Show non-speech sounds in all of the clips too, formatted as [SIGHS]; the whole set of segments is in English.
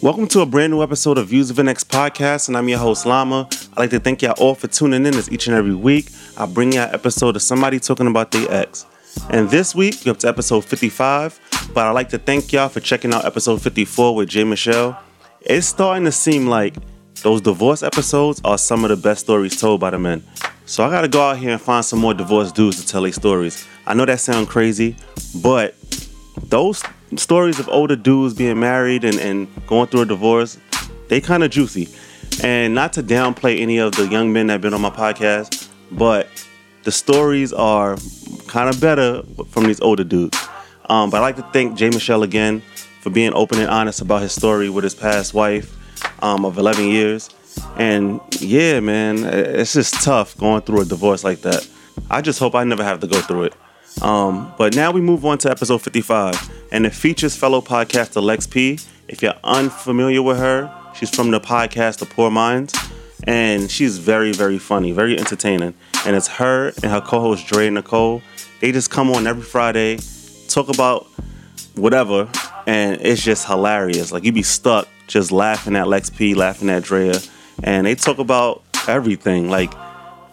Welcome to a brand new episode of Views of an Ex podcast, and I'm your host Lama. I'd like to thank y'all all for tuning in as each and every week. I bring y'all an episode of somebody talking about their ex. And this week, we're up to episode 55, but I'd like to thank y'all for checking out episode 54 with Jay Michelle. It's starting to seem like those divorce episodes are some of the best stories told by the men. So I gotta go out here and find some more divorced dudes to tell their stories. I know that sounds crazy, but those stories of older dudes being married and, and going through a divorce, they kind of juicy. And not to downplay any of the young men that have been on my podcast, but the stories are kind of better from these older dudes. Um, but I'd like to thank Jay Michelle again for being open and honest about his story with his past wife um, of 11 years. And yeah, man, it's just tough going through a divorce like that. I just hope I never have to go through it. Um, but now we move on to episode 55, and it features fellow podcaster Lex P. If you're unfamiliar with her, she's from the podcast The Poor Minds, and she's very, very funny, very entertaining. And it's her and her co-host Dre Nicole. They just come on every Friday, talk about whatever, and it's just hilarious. Like you'd be stuck just laughing at Lex P, laughing at Drea, and they talk about everything, like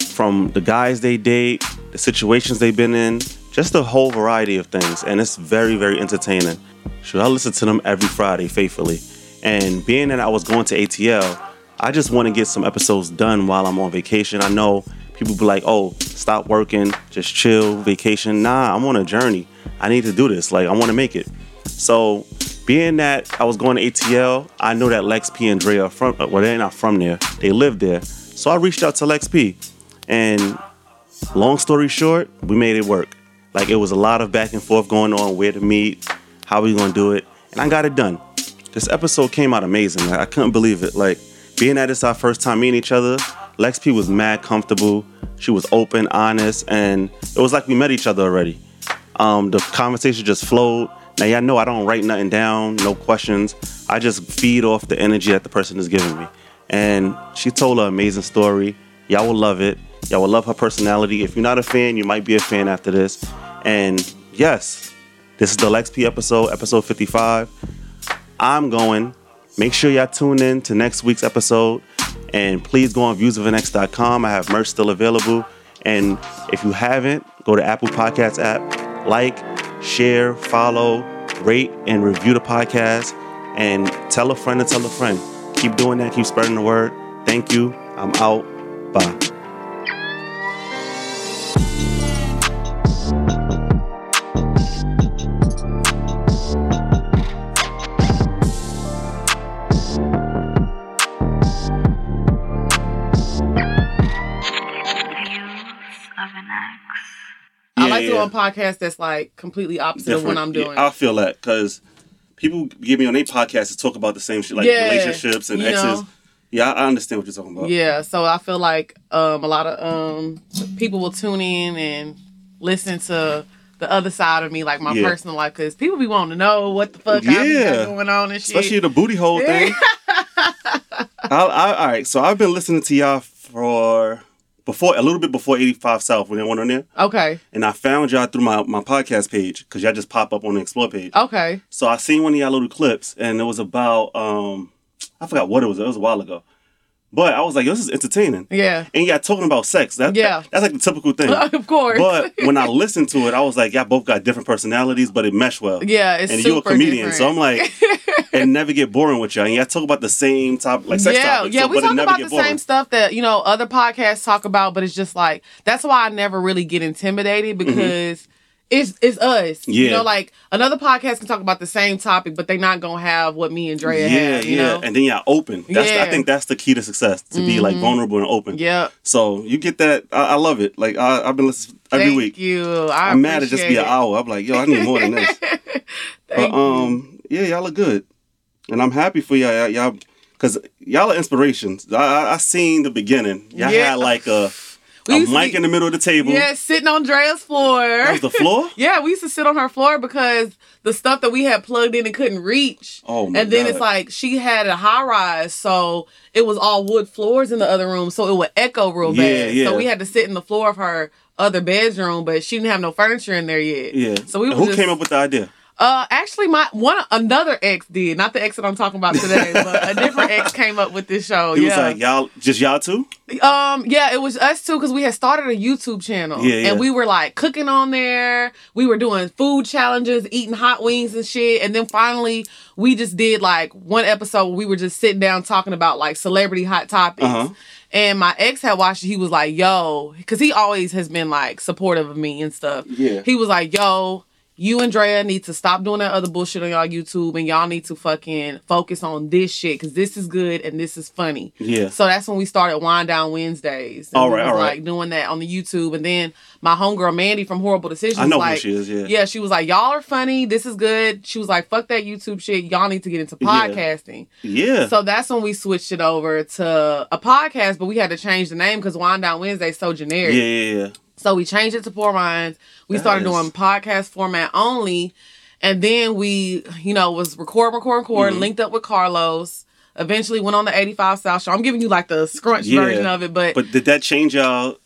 from the guys they date, the situations they've been in, just a whole variety of things, and it's very, very entertaining. Should I listen to them every Friday faithfully? And being that I was going to ATL, I just want to get some episodes done while I'm on vacation. I know people be like, "Oh, stop working, just chill, vacation." Nah, I'm on a journey. I need to do this. Like, I want to make it. So, being that I was going to ATL, I know that Lex P and Dre are from. Uh, well, they're not from there. They live there. So I reached out to Lex P, and long story short, we made it work. Like it was a lot of back and forth going on, where to meet, how we gonna do it, and I got it done. This episode came out amazing. I couldn't believe it. Like being that it's our first time meeting each other, Lex P was mad comfortable. She was open, honest, and it was like we met each other already. Um, the conversation just flowed. Now y'all know I don't write nothing down, no questions. I just feed off the energy that the person is giving me. And she told an amazing story. Y'all will love it. Y'all will love her personality. If you're not a fan, you might be a fan after this. And yes, this is the Lex P episode, episode 55. I'm going. Make sure y'all tune in to next week's episode. And please go on viewsofanx.com. I have merch still available. And if you haven't, go to Apple Podcasts app, like, share, follow, rate, and review the podcast. And tell a friend to tell a friend. Keep doing that. Keep spreading the word. Thank you. I'm out. Doing podcasts that's like completely opposite of what I'm doing. Yeah, I feel that because people give me on their podcast to talk about the same shit, like Yeah, relationships and exes. know. Yeah, I understand what you're talking about. Yeah, so I feel like um, a lot of um, people will tune in and listen to the other side of me, like my Yeah. personal life, because people be wanting to know what the fuck Yeah. got going on and shit. Especially the booty hole thing. [LAUGHS] I, I, all right, so I've been listening to y'all for before a little bit before 85 South when they went on there, okay, and I found y'all through my, my podcast page because y'all just pop up on the explore page. okay, So I seen one of y'all little clips, and it was about um I forgot what it was. It was a while ago, but I was like, Yo, this is entertaining. yeah, And y'all talking about sex. That, Yeah. that's like the typical thing. [LAUGHS] of course. But when I listened to it, I was like, y'all both got different personalities, but it meshed well. yeah, it's and you're a comedian, different. so I'm like, [LAUGHS] and never get boring with y'all. And y'all talk about the same topic, like sex yeah, topics, yeah, so, we talk about the boring. same stuff that you know other podcasts talk about, but it's just like that's why I never really get intimidated mm-hmm. because it's it's us. Mm-hmm. Yeah. You know, like another podcast can talk about the same topic, but they're not gonna have what me and Drea yeah, have. You yeah. know. And then y'all open. That's I think that's the key to success to be like Mhm. vulnerable and open. yeah. So you get that. I, I love it. Like I, I've been listening every week. Thank week. you. I I'm mad at just be an hour. I'm like, yo, I need more than this. it. [LAUGHS] But um, yeah, y'all look good, and I'm happy for y'all. Y'all, y'all cause y'all are inspirations. I, I, I seen the beginning. Y'all Yeah. had like a, We a mic be- in the middle of the table. Yeah, sitting on Drea's floor. That was the floor. [LAUGHS] yeah, we used to sit on her floor because the stuff that we had plugged in and couldn't reach. Oh my And then God. it's like she had a high rise, so it was all wood floors in the other room, so it would echo real Yeah, bad. yeah. So we had to sit in the floor of her other bedroom, but she didn't have no furniture in there yet. yeah. So we were who just, came up with the idea? Uh, actually, my one another ex did, not the ex that I'm talking about today, [LAUGHS] but a different ex came up with this show. He yeah. was like, y'all, just y'all two? Um, yeah, it was us too because we had started a YouTube channel. Yeah, yeah. And we were like cooking on there. We were doing food challenges, eating hot wings and shit. And then finally, we just did like one episode where we were just sitting down talking about like celebrity hot topics. Uh-huh. And my ex had watched it. He was like, yo, because he always has been like supportive of me and stuff. Yeah. He was like, yo, you and Drea need to stop doing that other bullshit on y'all YouTube and y'all need to fucking focus on this shit because this is good and this is funny. Yeah. So that's when we started Wind Down Wednesdays. All right, all right. Like doing that on the YouTube. And then my homegirl Mandy from Horrible Decisions I know like, who she is, yeah. Yeah, she was like, Y'all are funny. This is good. She was like, fuck that YouTube shit. Y'all need to get into podcasting. Yeah. So that's when we switched it over to a podcast, but we had to change the name because Wind Down Wednesday is so yeah, generic. yeah, yeah. So we changed it to Poor Minds. We That started doing podcast format only. And then we, you know, was record, record, record, Mhm. linked up with Carlos. Eventually went on the 85 South show. I'm giving you like the scrunch Yeah. version of it, but, But did that change y'all,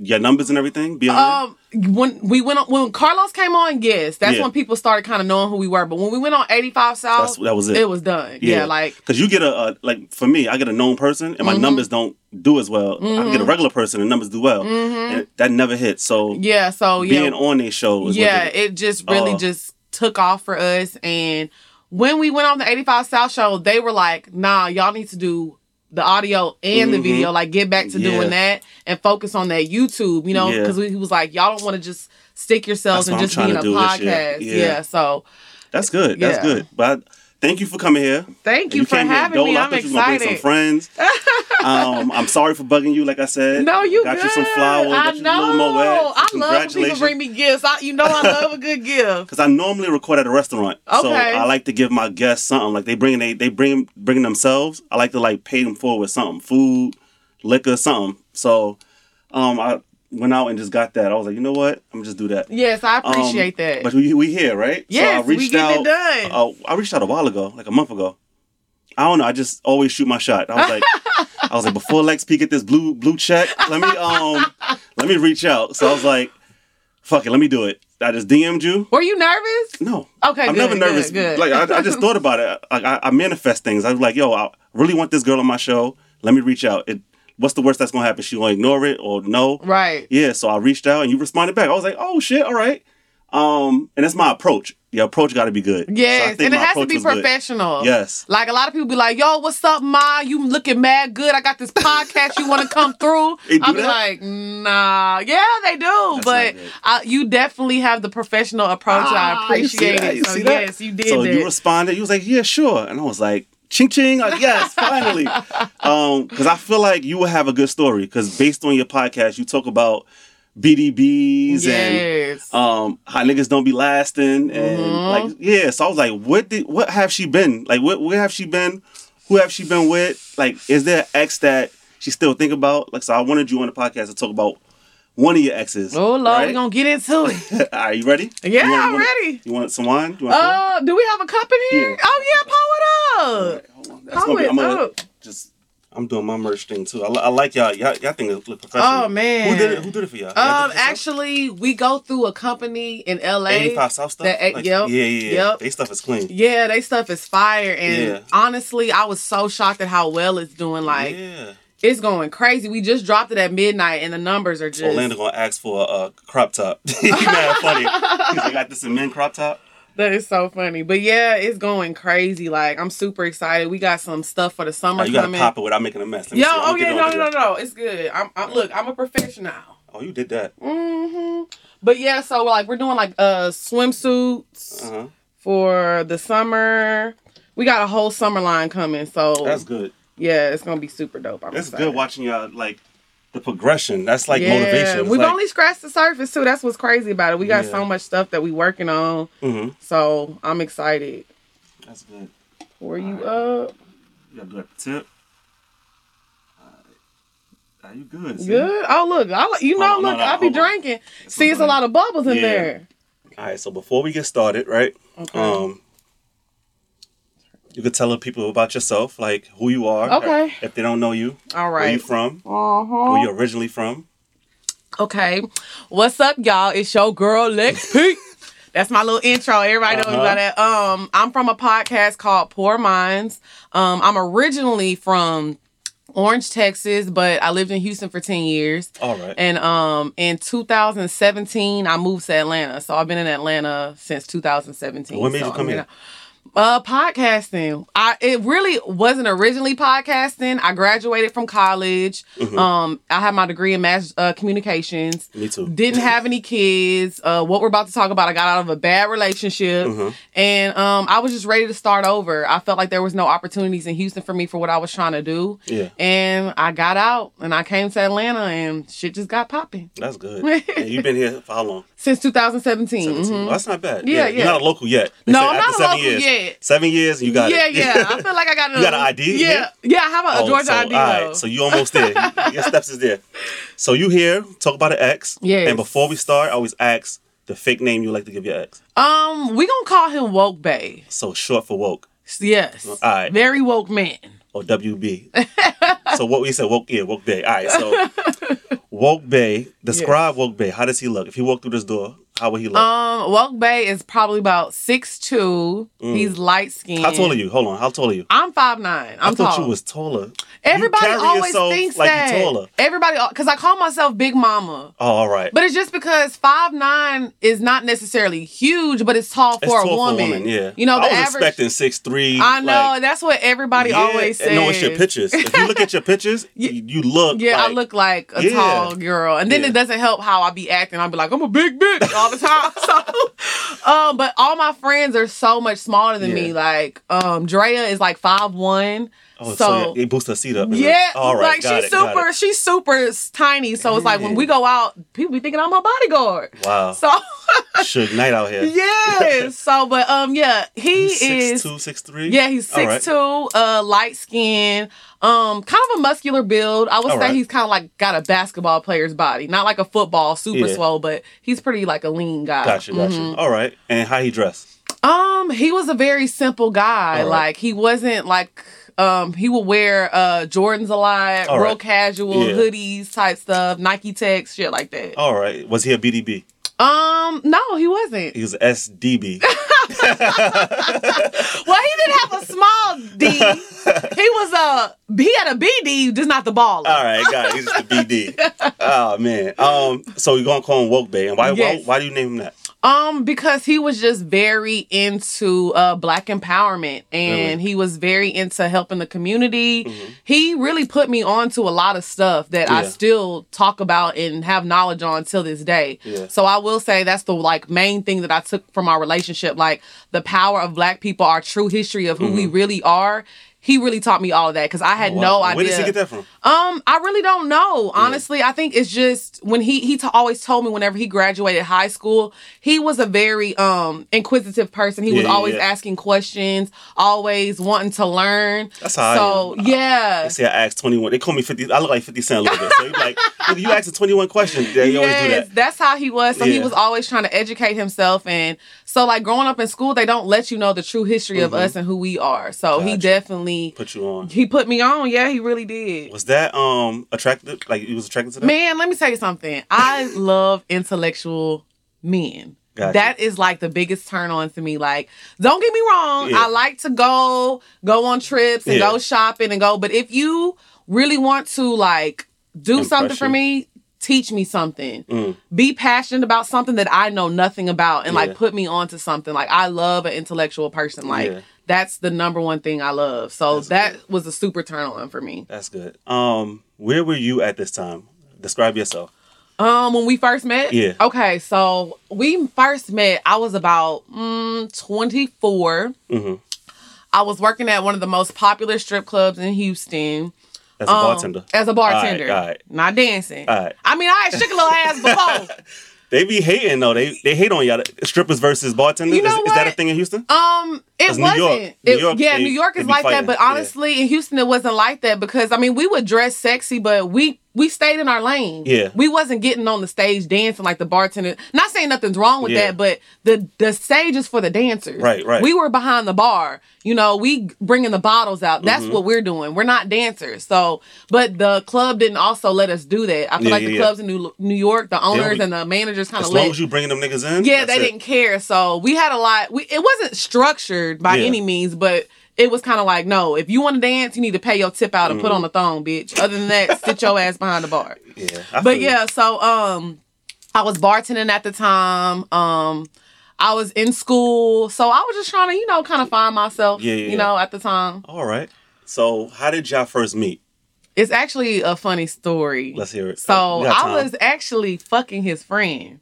your numbers and everything? Be on um when we went on when Carlos came on, yes, that's Yeah. when people started kind of knowing who we were. But when we went on 85 South, That's- that was it. It was done. Yeah, like because you get a, a like for me, I get a known person and my Mhm. numbers don't do as well. I Mhm. get a regular person and numbers do well, mhm. and that never hit. So yeah, so yeah, being on a show, yeah, did it. it just really Oh. just took off for us. And when we went on the 85 South show, they were like, nah, y'all need to do the audio and the Mhm. video, like get back to Yeah. doing that and focus on that YouTube, you know, Yeah. because he was like, y'all don't want to just stick yourselves and just I'm be in a trying to do this year. podcast. Yeah. Yeah. So that's good. That's Yeah. good. But thank you for coming here. thank And you, for having me. I'm you gonna bring some friends. [LAUGHS] um, I'm sorry for bugging you. Like I said, No, you got good. you some flowers. I you know. Moet. I love when people bring me gifts. I, you know, I love a good gift. [LAUGHS] Because I normally record at a restaurant, so I like to give my guests something. Like they bring they they bring bring themselves. I like to like pay them forward with something, food, liquor, something. So, um, I went out and just got that. I was like, you know what? I'm gonna just do that. Yes, I Um, appreciate that. But we we here, right? yes, so I reached we out. it done. Uh, I reached out a while ago, like a month ago. I don't know. I just always shoot my shot. I was like, [LAUGHS] I was like, before Lex P get this blue blue check, let me um, let me reach out. So I was like, fuck it, let me do it. I just DM'd you. Were you nervous? No, Okay, I'm good, never nervous. Good, good. Like I, I just thought about it. Like I, I manifest things. I was like, yo, I really want this girl on my show. Let me reach out. It, what's the worst that's gonna happen? She gonna ignore it or no? right. Yeah. So I reached out and you responded back. I was like, oh shit, all right. Um, and that's my approach. Your approach got to be good. Yes, think and it has to be professional. Yes. Like a lot of people be like, "Yo, what's up, ma? You looking mad good? I got this podcast. You want to come through?" [LAUGHS] I'm like, "Nah, yeah, they do." That's but. I, you definitely have the professional approach. I Ah, see appreciate it. So see that? yes, you did So that. you responded. You was like, yeah, sure. And I was like, ching ching. Like, yes, finally. Um, because I feel like you will have a good story. Because based on your podcast, you talk about BDBs and yes. um how niggas don't be lasting and Mhm. like yeah. So I was like, what did what have she been like? What where have she been? Who have she been with? Like, is there an ex that she still think about? Like, so I wanted you on the podcast to talk about one of your exes. oh Lord, right? we're gonna get into it. [LAUGHS] Are you ready? Yeah, You want- I'm ready. You want some wine? You want some? Uh, do we have a cup in here? Yeah. Oh yeah, pour it up. Alright, hold on. That's Pour gonna be- it I'm gonna up. just. I'm doing my merch thing too. I, I like y'all. Y'all, y'all think it look professional. Oh man. Who did it? Who did it for y'all? Y'all Um, did it yourself? actually, we go through a company in LA. 85 South stuff. that- Like, yep, Yeah, yeah, yeah. yep. They stuff is clean. Yeah, they stuff is fire, and Yeah. honestly, I was so shocked at how well it's doing. Like, yeah. It's going crazy. We just dropped it at midnight, and the numbers are just. Orlando gonna ask for a, crop top. [LAUGHS] Mad funny. He's like, I got this in men crop top. That is so funny, but yeah, it's going crazy. Like, I'm super excited. We got some stuff for the summer Oh, you gotta coming. pop it without making a mess. Me Yo, oh yeah, no, no, no, no, it's good. I'm, I'm look, I'm a professional. Oh, you did that. hmm But yeah, so like we're doing like uh swimsuits Uh huh. for the summer. We got a whole summer line coming, so That's good. Yeah, it's gonna be super dope. I'm It's excited. good watching y'all like the progression. That's like yeah, motivation. It's We've like, only scratched the surface too. That's what's crazy about it. We got Yeah. so much stuff that we working on, Mhm. so I'm excited. That's good. Were you up? You do that tip. Are you good? see? Good. Oh look, I you know, on, look, no, no, I be drinking. See, it's a lot of bubbles in Yeah. there. All right. So before we get started, right? Okay. Um, you could tell the people about yourself, like who you are. Okay. If they don't know you, All right. where you from, Uh huh. where you originally from. Okay. What's up, y'all? It's your girl Lex P. [LAUGHS] That's my little intro. Everybody knows Uh-huh. about that. Um, I'm from a podcast called Poor Minds. Um, I'm originally from Orange, Texas, but I lived in Houston for 10 years. All right. And um, in 2017, I moved to Atlanta. So I've been in Atlanta since 2017. What made So you come been here? Uh, podcasting. I it really wasn't originally podcasting. I graduated from college. Mm-hmm. Um, I had my degree in mass uh, communications. Me too. Didn't have any kids. Uh, what we're about to talk about, I got out of a bad relationship, Mhm. and um, I was just ready to start over. I felt like there was no opportunities in Houston for me for what I was trying to do, Yeah, and I got out and I came to Atlanta, and shit just got popping that's good. [LAUGHS] and you've been here for how long? since 2017. 17. Mhm. Well, that's not bad. Yeah, You're yeah. not a local yet. They No, I'm not a seven local years, yet. Seven years, you got yeah, it. yeah. yeah. I feel like I got. An, [LAUGHS] You got an ID Yeah, here? yeah. I have a, Oh, Georgia so, ID. all right, though. so you almost there. [LAUGHS] Your steps is there. So you here, talk about an ex. Yeah. And before we start, I always ask the fake name you like to give your ex. um, we gonna call him Woke Bay. So short for woke Yes, All right. very woke man. or WB. [LAUGHS] so what we said, woke, yeah, woke bay. All right, so woke bay. Describe woke bay. How does he look? If he walked through this door, how would he look? Um, Woke Bay is probably about six two. He's light skinned. Mm. how tall are you? Hold on. How tall are you? I'm five nine. I'm I thought tall. you was taller. Everybody always thinks like that. you taller. Everybody, because I call myself Big Mama. Oh, all right. But it's just because five nine is not necessarily huge, but it's tall for, it's a, tall woman. for a woman. Yeah. You know, I was average. expecting six three. I know that's what everybody always says. No, it's your pictures. If you look at your [LAUGHS] pictures, you, you look. Yeah, I look like a Yeah. tall girl, and then Yeah. it doesn't help how I be acting. I'll be like, I'm a big bitch [LAUGHS] all the time. [LAUGHS] so, um, but all my friends are so much smaller than me. Like, um, Drea is like five one. Oh, so, so yeah, it boosts her seat up. yeah, all right, like she's it, super, she's super tiny. So it's like when we go out, people be thinking I'm a bodyguard. Wow, So [LAUGHS] Suge Knight out here. yes, [LAUGHS] so but um, yeah, he He's is. six two, six three. Yeah, he's All right. six two, uh, light skin, um, kind of a muscular build. I would All say right. he's kind of like got a basketball player's body, not like a football super Yeah. swole, but he's pretty like a lean guy. Gotcha, gotcha. Mhm. All right, and how he dressed? Um, he was a very simple guy. Right. Like he wasn't like um he would wear uh Jordans a lot, All real right. casual Yeah. hoodies type stuff, Nike Tech, shit like that. All right, was he a BDB? Um, no, he wasn't. He was SDB. [LAUGHS] [LAUGHS] Well, he didn't have a small D. he was a he had a BD, just not the baller. All right, got it. He's just a BD. [LAUGHS] oh man. Um. So you're gonna call him Woke Bay, and why? Yes. Why, why do you name him that? Um, because he was just very into uh black empowerment and he was very into helping the community. He really put me on to a lot of stuff that I Mm-hmm. Still talk about and have knowledge on till this day. Yeah. So I will say that's the like main thing that I took from our relationship, like the power of black people, our true history of who we really are. He really taught me all of that because I had Mm-hmm. Oh, no idea. Where does he get that from? Um, I really don't know. Honestly, I think it's just when he he t- always told me whenever he graduated high school, he was a very um inquisitive person. He was Yeah, yeah, always yeah. asking questions, always wanting to learn. That's how I so am. yeah. They say I asked 21. They call me 50. I look like 50 Cent a little bit. So like, [LAUGHS] "Nigga, you asked 21 questions. Yeah, you always do Yes, that. that's how he was. So he was always trying to educate himself, and so like growing up in school, they don't let you know the true history of us and who we are. So he Mm-hmm. Definitely Put you on. he put me on. Yeah, he really did. Was that um attractive? Like you was attracted to that? Man, let me tell you something. I love intellectual men. Gotcha. That is like the biggest turn on to me. Like, don't get me wrong. Yeah. I like to go, go on trips and Yeah. go shopping and go. But if you really want to like do something for me, teach me something. Mm. Be passionate about something that I know nothing about and Yeah. like put me onto something. Like I love an intellectual person. Like. That's the number one thing I love. So That's that good. was a super turn on for me. That's good. Um, where were you at this time? Describe yourself. Um, when we first met? Yeah. Okay, so we first met, I was about mm, 24. hmm I was working at one of the most popular strip clubs in Houston. As a um, bartender. As a bartender. All right. Not dancing. All right. I mean, I had shook a little ass before. [LAUGHS] They be hating though. They they hate on y'all. Strippers versus bartenders. You know is, is that a thing in Houston? Um, it 'Cause New wasn't. York- It- New York, yeah, they- New York is like fighting. that, but Yeah. honestly, in Houston, it wasn't like that because I mean, we would dress sexy, but we we stayed in our lane. Yeah. We wasn't getting on the stage dancing like the bartender. Not saying nothing's wrong with Yeah. that, but the the stage is for the dancers. Right, right. We were behind the bar. You know, we bringing the bottles out. That's Mm-hmm. what we're doing. We're not dancers. So, but the club didn't also let us do that. I feel Yeah, like the yeah. clubs in New, New York, the owners only- and the managers kind As of long let. as you bringing them niggas in. yeah, they it. didn't care. So we had a lot. We it wasn't structured by any means, but it was kind of like, no, if you want to dance, you need to pay your tip out and put Mm-hmm. on the thong, bitch. Other than that, sit your ass behind the bar. Yeah. I But yeah, so um, I was bartending at the time. Um, I was in school, so I was just trying to, you know, kind of find myself. Yeah, yeah, You know, at the time, All right. So how did y'all first meet? it's actually a funny story. Let's hear it. So I was actually fucking his friend.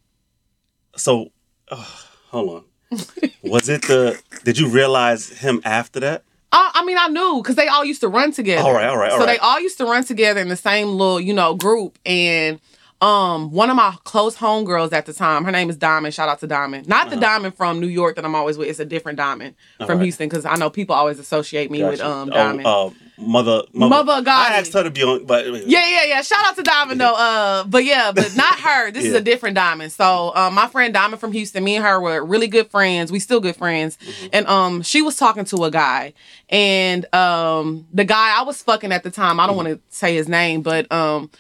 So, oh, hold on. [LAUGHS] was it the? Did you realize him after that? I, I mean, I knew because they all used to run together. All right, all right, all so right. they all used to run together in the same little, you know, group. And um, one of my close homegirls at the time, her name is Diamond. Shout out to Diamond. Not the Diamond from New York that I'm always with. It's a different Diamond from Uh-huh. right. Houston because I know people always associate me with Gotcha. um Oh, Diamond. uh, mother, mother. Mother God. I asked her to be on, but Yeah, yeah, yeah. Shout out to Diamond though. Uh, but yeah, but not her. This is a different Diamond. So, um, my friend Diamond from Houston, me and her were really good friends. We still good friends. Mm-hmm. And um, she was talking to a guy, and um, the guy I was fucking at the time. I don't Mm-hmm. want to say his name, but um.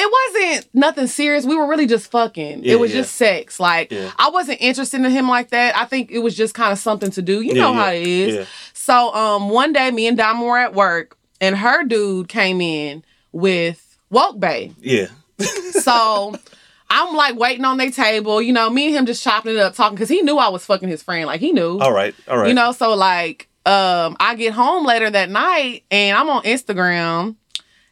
It wasn't nothing serious. We were really just fucking. Yeah, it was yeah. just sex. Like Yeah. I wasn't interested in him like that. I think it was just kind of something to do. You Yeah, know yeah, how it is. yeah. So um one day me and Diamond were at work and her dude came in with Woke Bay. Yeah. [LAUGHS] So I'm like waiting on their table, you know, me and him just chopping it up, talking because he knew I was fucking his friend. Like he knew. All right. All right. You know, so like um I get home later that night and I'm on Instagram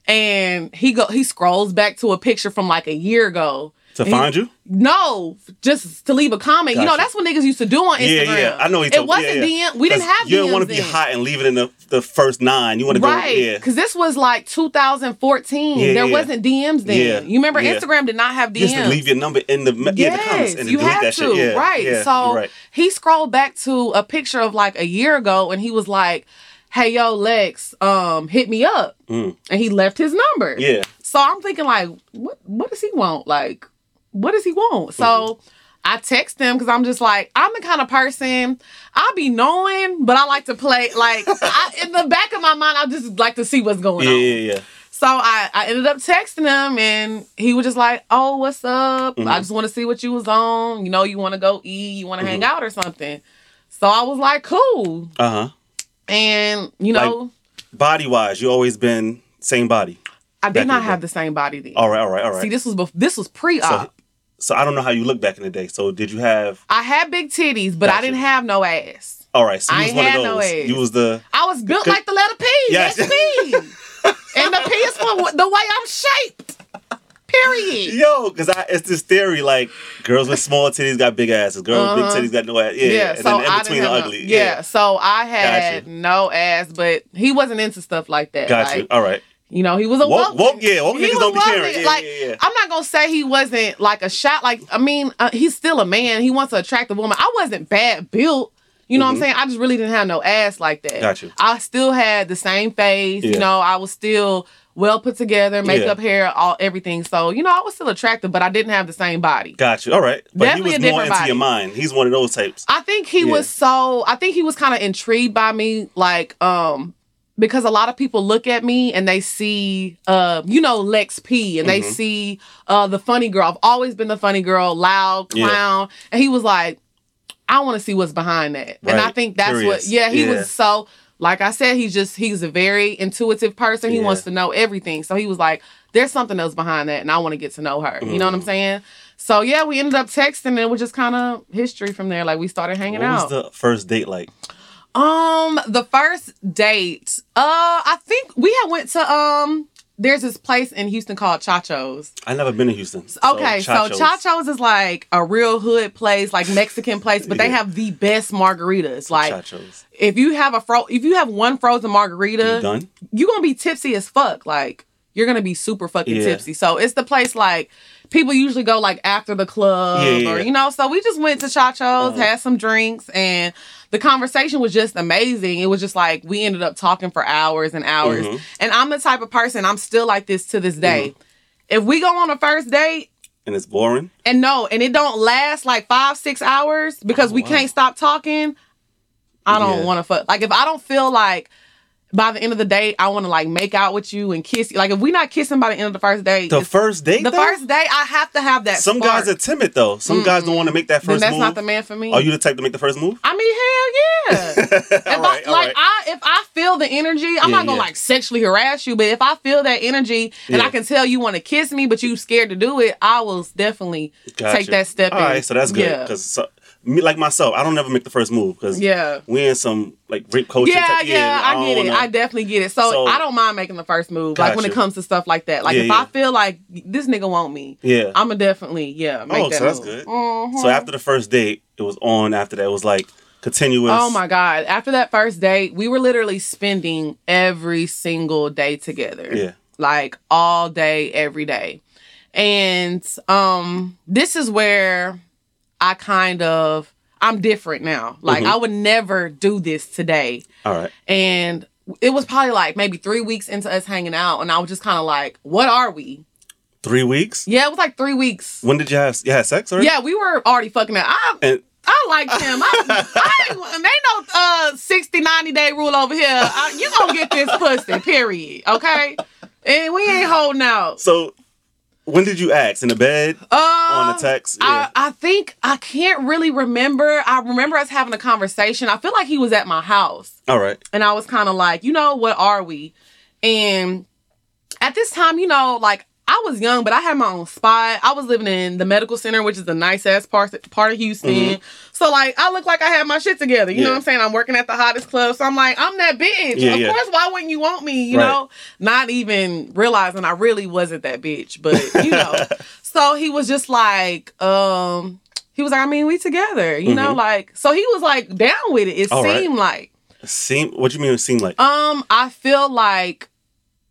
and he go he scrolls back to a picture from like a year ago. To And he- find you. No, just to leave a comment. You know, that's what niggas used to do on Instagram. yeah. yeah. I know he It wasn't yeah, yeah. DM. We didn't have You DMs don't want to be then. hot and leave it in the, the first nine. You want to Right, go. Yeah. because this was like 2014. Yeah, there wasn't DMs then. Yeah, You remember. Instagram did not have DMs. You used to leave your number in the yeah, yes, the comments and you had that to. right. So right. he scrolled back to a picture of like a year ago, and he was like, "Hey, yo, Lex, um, hit me up," Mm. and he left his number. Yeah. So I'm thinking like, what what does he want? Like, what does he want? So Mm-hmm. I text him because I'm just like, I'm the kind of person I be knowing, but I like to play like [LAUGHS] I, in the back of my mind, I just like to see what's going Yeah. on. Yeah. Yeah. So I, I ended up texting him and he was just like, Oh, what's up? Mhm. I just want to see what you was on. You know, you want to go eat, you want to hang Mm-hmm. out or something. So I was like, cool. Uh huh. And, you know, Body wise, you always been same body. I did not have the same body then. All right. All right. All right. See, this was bef- this was pre-op. so, so I don't know how you look back in the day. So did you have? I had big titties, but I didn't have no ass. All right. So you I was one of had those. no ass. you was the. I was built like the letter P. Yes. That's me. [LAUGHS] and the P is for the way I'm shaped. Period. Yo, because I it's this theory like girls with small titties got big asses, girls with Uh-huh. big titties got no ass. Yeah, Yeah, and so then in between ugly. No, yeah. so I had Gotcha. no ass, but he wasn't into stuff like that. Got like, you. All right. You know, he was a Woke- woke. woke- yeah, woke He niggas don't be caring. Yeah, like, yeah, yeah. I'm not gonna say he wasn't like a shot. Like, I mean, uh, he's still a man. He wants to attract a woman. I wasn't bad built. You know what I'm Mhm. saying? I just really didn't have no ass like that. Got you. I still had the same face. Yeah. You know, I was still well put together, makeup, hair, all everything. So you know, I was still attractive, but I didn't have the same body. Got you. All right. But Definitely he a was more different into body. your mind. He's one of those types. I think he Yeah. was so I think he was kind of intrigued by me like um because a lot of people look at me and they see uh you know Lex P and they Mhm. see uh the funny girl. I've always been the funny girl, loud Yeah. clown. And he was like I want to see what's behind that. And I think that's what yeah, he Yeah. was so like I said he's just he's a very intuitive person. He Yeah. wants to know everything. So he was like there's something else behind that and I want to get to know her. You know what I'm Mhm. saying? So yeah, we ended up texting and it was just kind of history from there. Like we started hanging out. What out. was the first date like? Um, the first date, uh, I think we had went to um. There's this place in Houston called Chacho's. I never been to Houston. Okay, so Chacho's. Chacho's is like a real hood place, like Mexican place, but they have the best margaritas. Like Chacho's. if you have a fro, if you have one frozen margarita, You done? you're gonna be tipsy as fuck. Like you're gonna be super fucking Yeah. tipsy. So it's the place like people usually go like after the club Yeah, yeah, or yeah. you know. So we just went to Chacho's, Uh-huh. had some drinks, and the conversation was just amazing. It was just like we ended up talking for hours and hours. Mhm. And I'm the type of person I'm still like this to this day. If we go on a first date And it's boring. and no, and it don't last like five, six hours because Oh, we wow. can't stop talking, I don't Yeah. want to fuck. Like if I don't feel like by the end of the day I want to like make out with you and kiss you. Like if we not kissing by the end of the first day, The first date. the though? first date I have to have that. Some spark. guys are timid though. Some guys don't want to make that then first that's move. not the man for me. Are you the type to make the first move? I mean, hell yeah. [LAUGHS] if right, I, like right. I if I feel the energy, I'm Yeah, not gonna yeah. like sexually harass you, but if I feel that energy and Yeah. I can tell you want to kiss me, but you scared to do it, I will definitely Gotcha. take that step. All in. right, so that's good. Because so, me, like myself, I don't never make the first move because Yeah. we in some like rape culture. Yeah, type, yeah, I get it. know. I definitely get it. So, So- I don't mind making the first move. Like when it comes to stuff like that. Like Yeah, if yeah. I feel like this nigga want me, yeah. I'ma definitely yeah make Oh, that so that's move. good. Mhm. So after the first date, it was on. After that, it was like continuous. Oh my god! After that first date, we were literally spending every single day together. Yeah. like all day, every day. And um, this is where I kind of I'm different now. Like Mhm. I would never do this today. All right. And it was probably like maybe three weeks into us hanging out, and I was just kind of like, "What are we?" Three weeks. Yeah, it was like three weeks. When did you have you had sex already? Yeah, we were already fucking out. I, And I liked him. I, I [LAUGHS] ain't, ain't no uh 60, 90 day rule over here. I, you gonna get this pussy, period. Okay? And we ain't holding out. so, when did you ask in the bed Uh, on the text? Yeah. I, I think I can't really remember. I remember us having a conversation. I feel like he was at my house. All right. And I was kind of like, you know, what are we? And at this time, you know, like I was young, but I had my own spot. I was living in the medical center, which is a nice ass part part of Houston. So like I look like I had my shit together. You know Mm-hmm. What I'm saying? I'm working at the hottest club. So I'm like, I'm that bitch. Yeah, of yeah. course, why wouldn't you want me? You Right. know? Not even realizing I really wasn't that bitch. But [LAUGHS] you know. so he was just like, um, he was like, I mean, we together, you know, Mhm. like so he was like down with it. It All right. seemed like. Seem. What you mean? It seemed like. Um, I feel like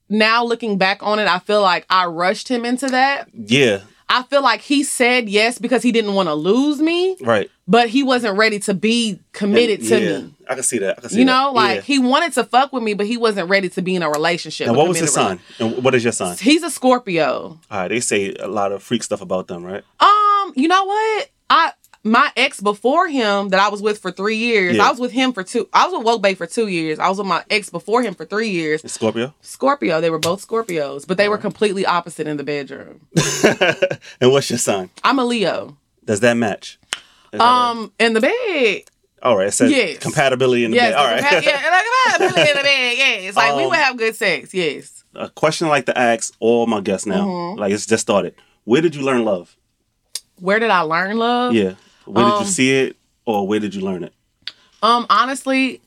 now looking back on it, I feel like I rushed him into that. yeah. I feel like he said yes because he didn't want to lose me, Right. but he wasn't ready to be committed And- to yeah, me. I can see that. I can see You that. know, like Yeah. he wanted to fuck with me, but he wasn't ready to be in a relationship. Now, what was his sign? And what is your sign? He's a Scorpio. All right. They say a lot of freak stuff about them, right? Um, you know what? I my ex before him that I was with for three years. Yeah. I was with him for two. I was with Woke Bay for two years. I was with my ex before him for three years. Scorpio. Scorpio. They were both Scorpios, but they were completely opposite in the bedroom. [LAUGHS] and what's your sign? I'm a Leo. Does that match? Is that a- Um, in the bed. all right. It says yes. compatibility in the Yes. bed. All right, compa- yeah, like [LAUGHS] compatibility in the bed. Yes. Like we Um, would have good sex. Yes. a question I like to ask all my guests now. Mhm. Like it's just started. Where did you learn love? Where did I learn love? Yeah. Where did Um, you see it, or where did you learn it? Um, honestly,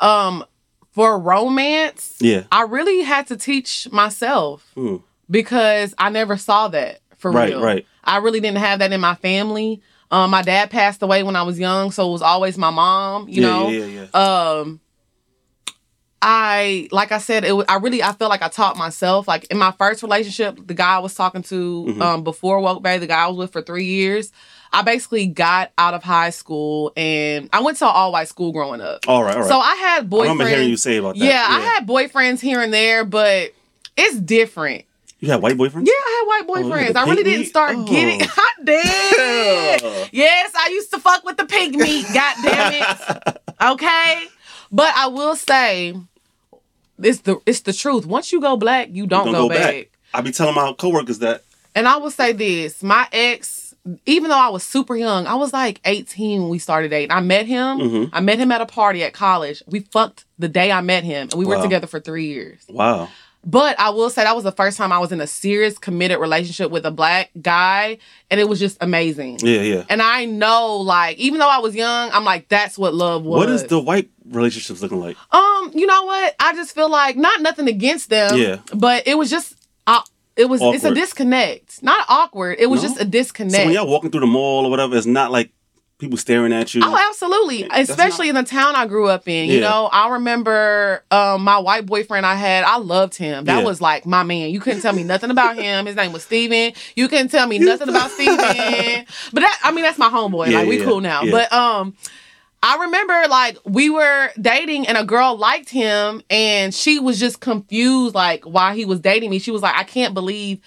um, for romance, Yeah. I really had to teach myself Hmm. because I never saw that for Right, real. right. I really didn't have that in my family. Um, my dad passed away when I was young, so it was always my mom. You yeah, know, yeah, yeah, yeah. um i like i said it was i really i feel like i taught myself like in my first relationship the guy i was talking to Mhm. um before woke bay the guy i was with for three years i basically got out of high school and i went to an all-white school growing up All right, all right. so i had boyfriends. I remember hearing you say about that. yeah, i had boyfriends here and there but it's different You had white boyfriends? yeah i had white Oh, boyfriends the i really didn't start Oh. getting i did yes i used to fuck with the pig meat god damn it [LAUGHS] okay but i will say it's the it's the truth once you go black you don't, go, back. I be telling my coworkers that. and i will say this my ex even though i was super young i was like 18 when we started dating i met him Mhm. i met him at a party at college we fucked the day i met him and we were together for three years Wow. but I will say that was the first time I was in a serious committed relationship with a black guy, and it was just amazing. Yeah, yeah. And I know, like, even though I was young, I'm like, that's what love was. What is the white relationships looking like? Um, you know what? I just feel like not nothing against them. Yeah. But it was just, uh, it was it's a disconnect. Not awkward. It was No? just a disconnect. So when y'all walking through the mall or whatever, it's not like people staring at you. Oh, absolutely. That's Especially in the town I grew up in. You know, I remember um, my white boyfriend I had, I loved him. That Yeah. was like my man. You couldn't tell me nothing about him. His name was Steven. You couldn't tell me nothing about [LAUGHS] Steven. But that I mean that's my homeboy. Yeah, like we yeah, cool now. yeah. But um I remember like we were dating and a girl liked him and she was just confused like why he was dating me. She was like, I can't believe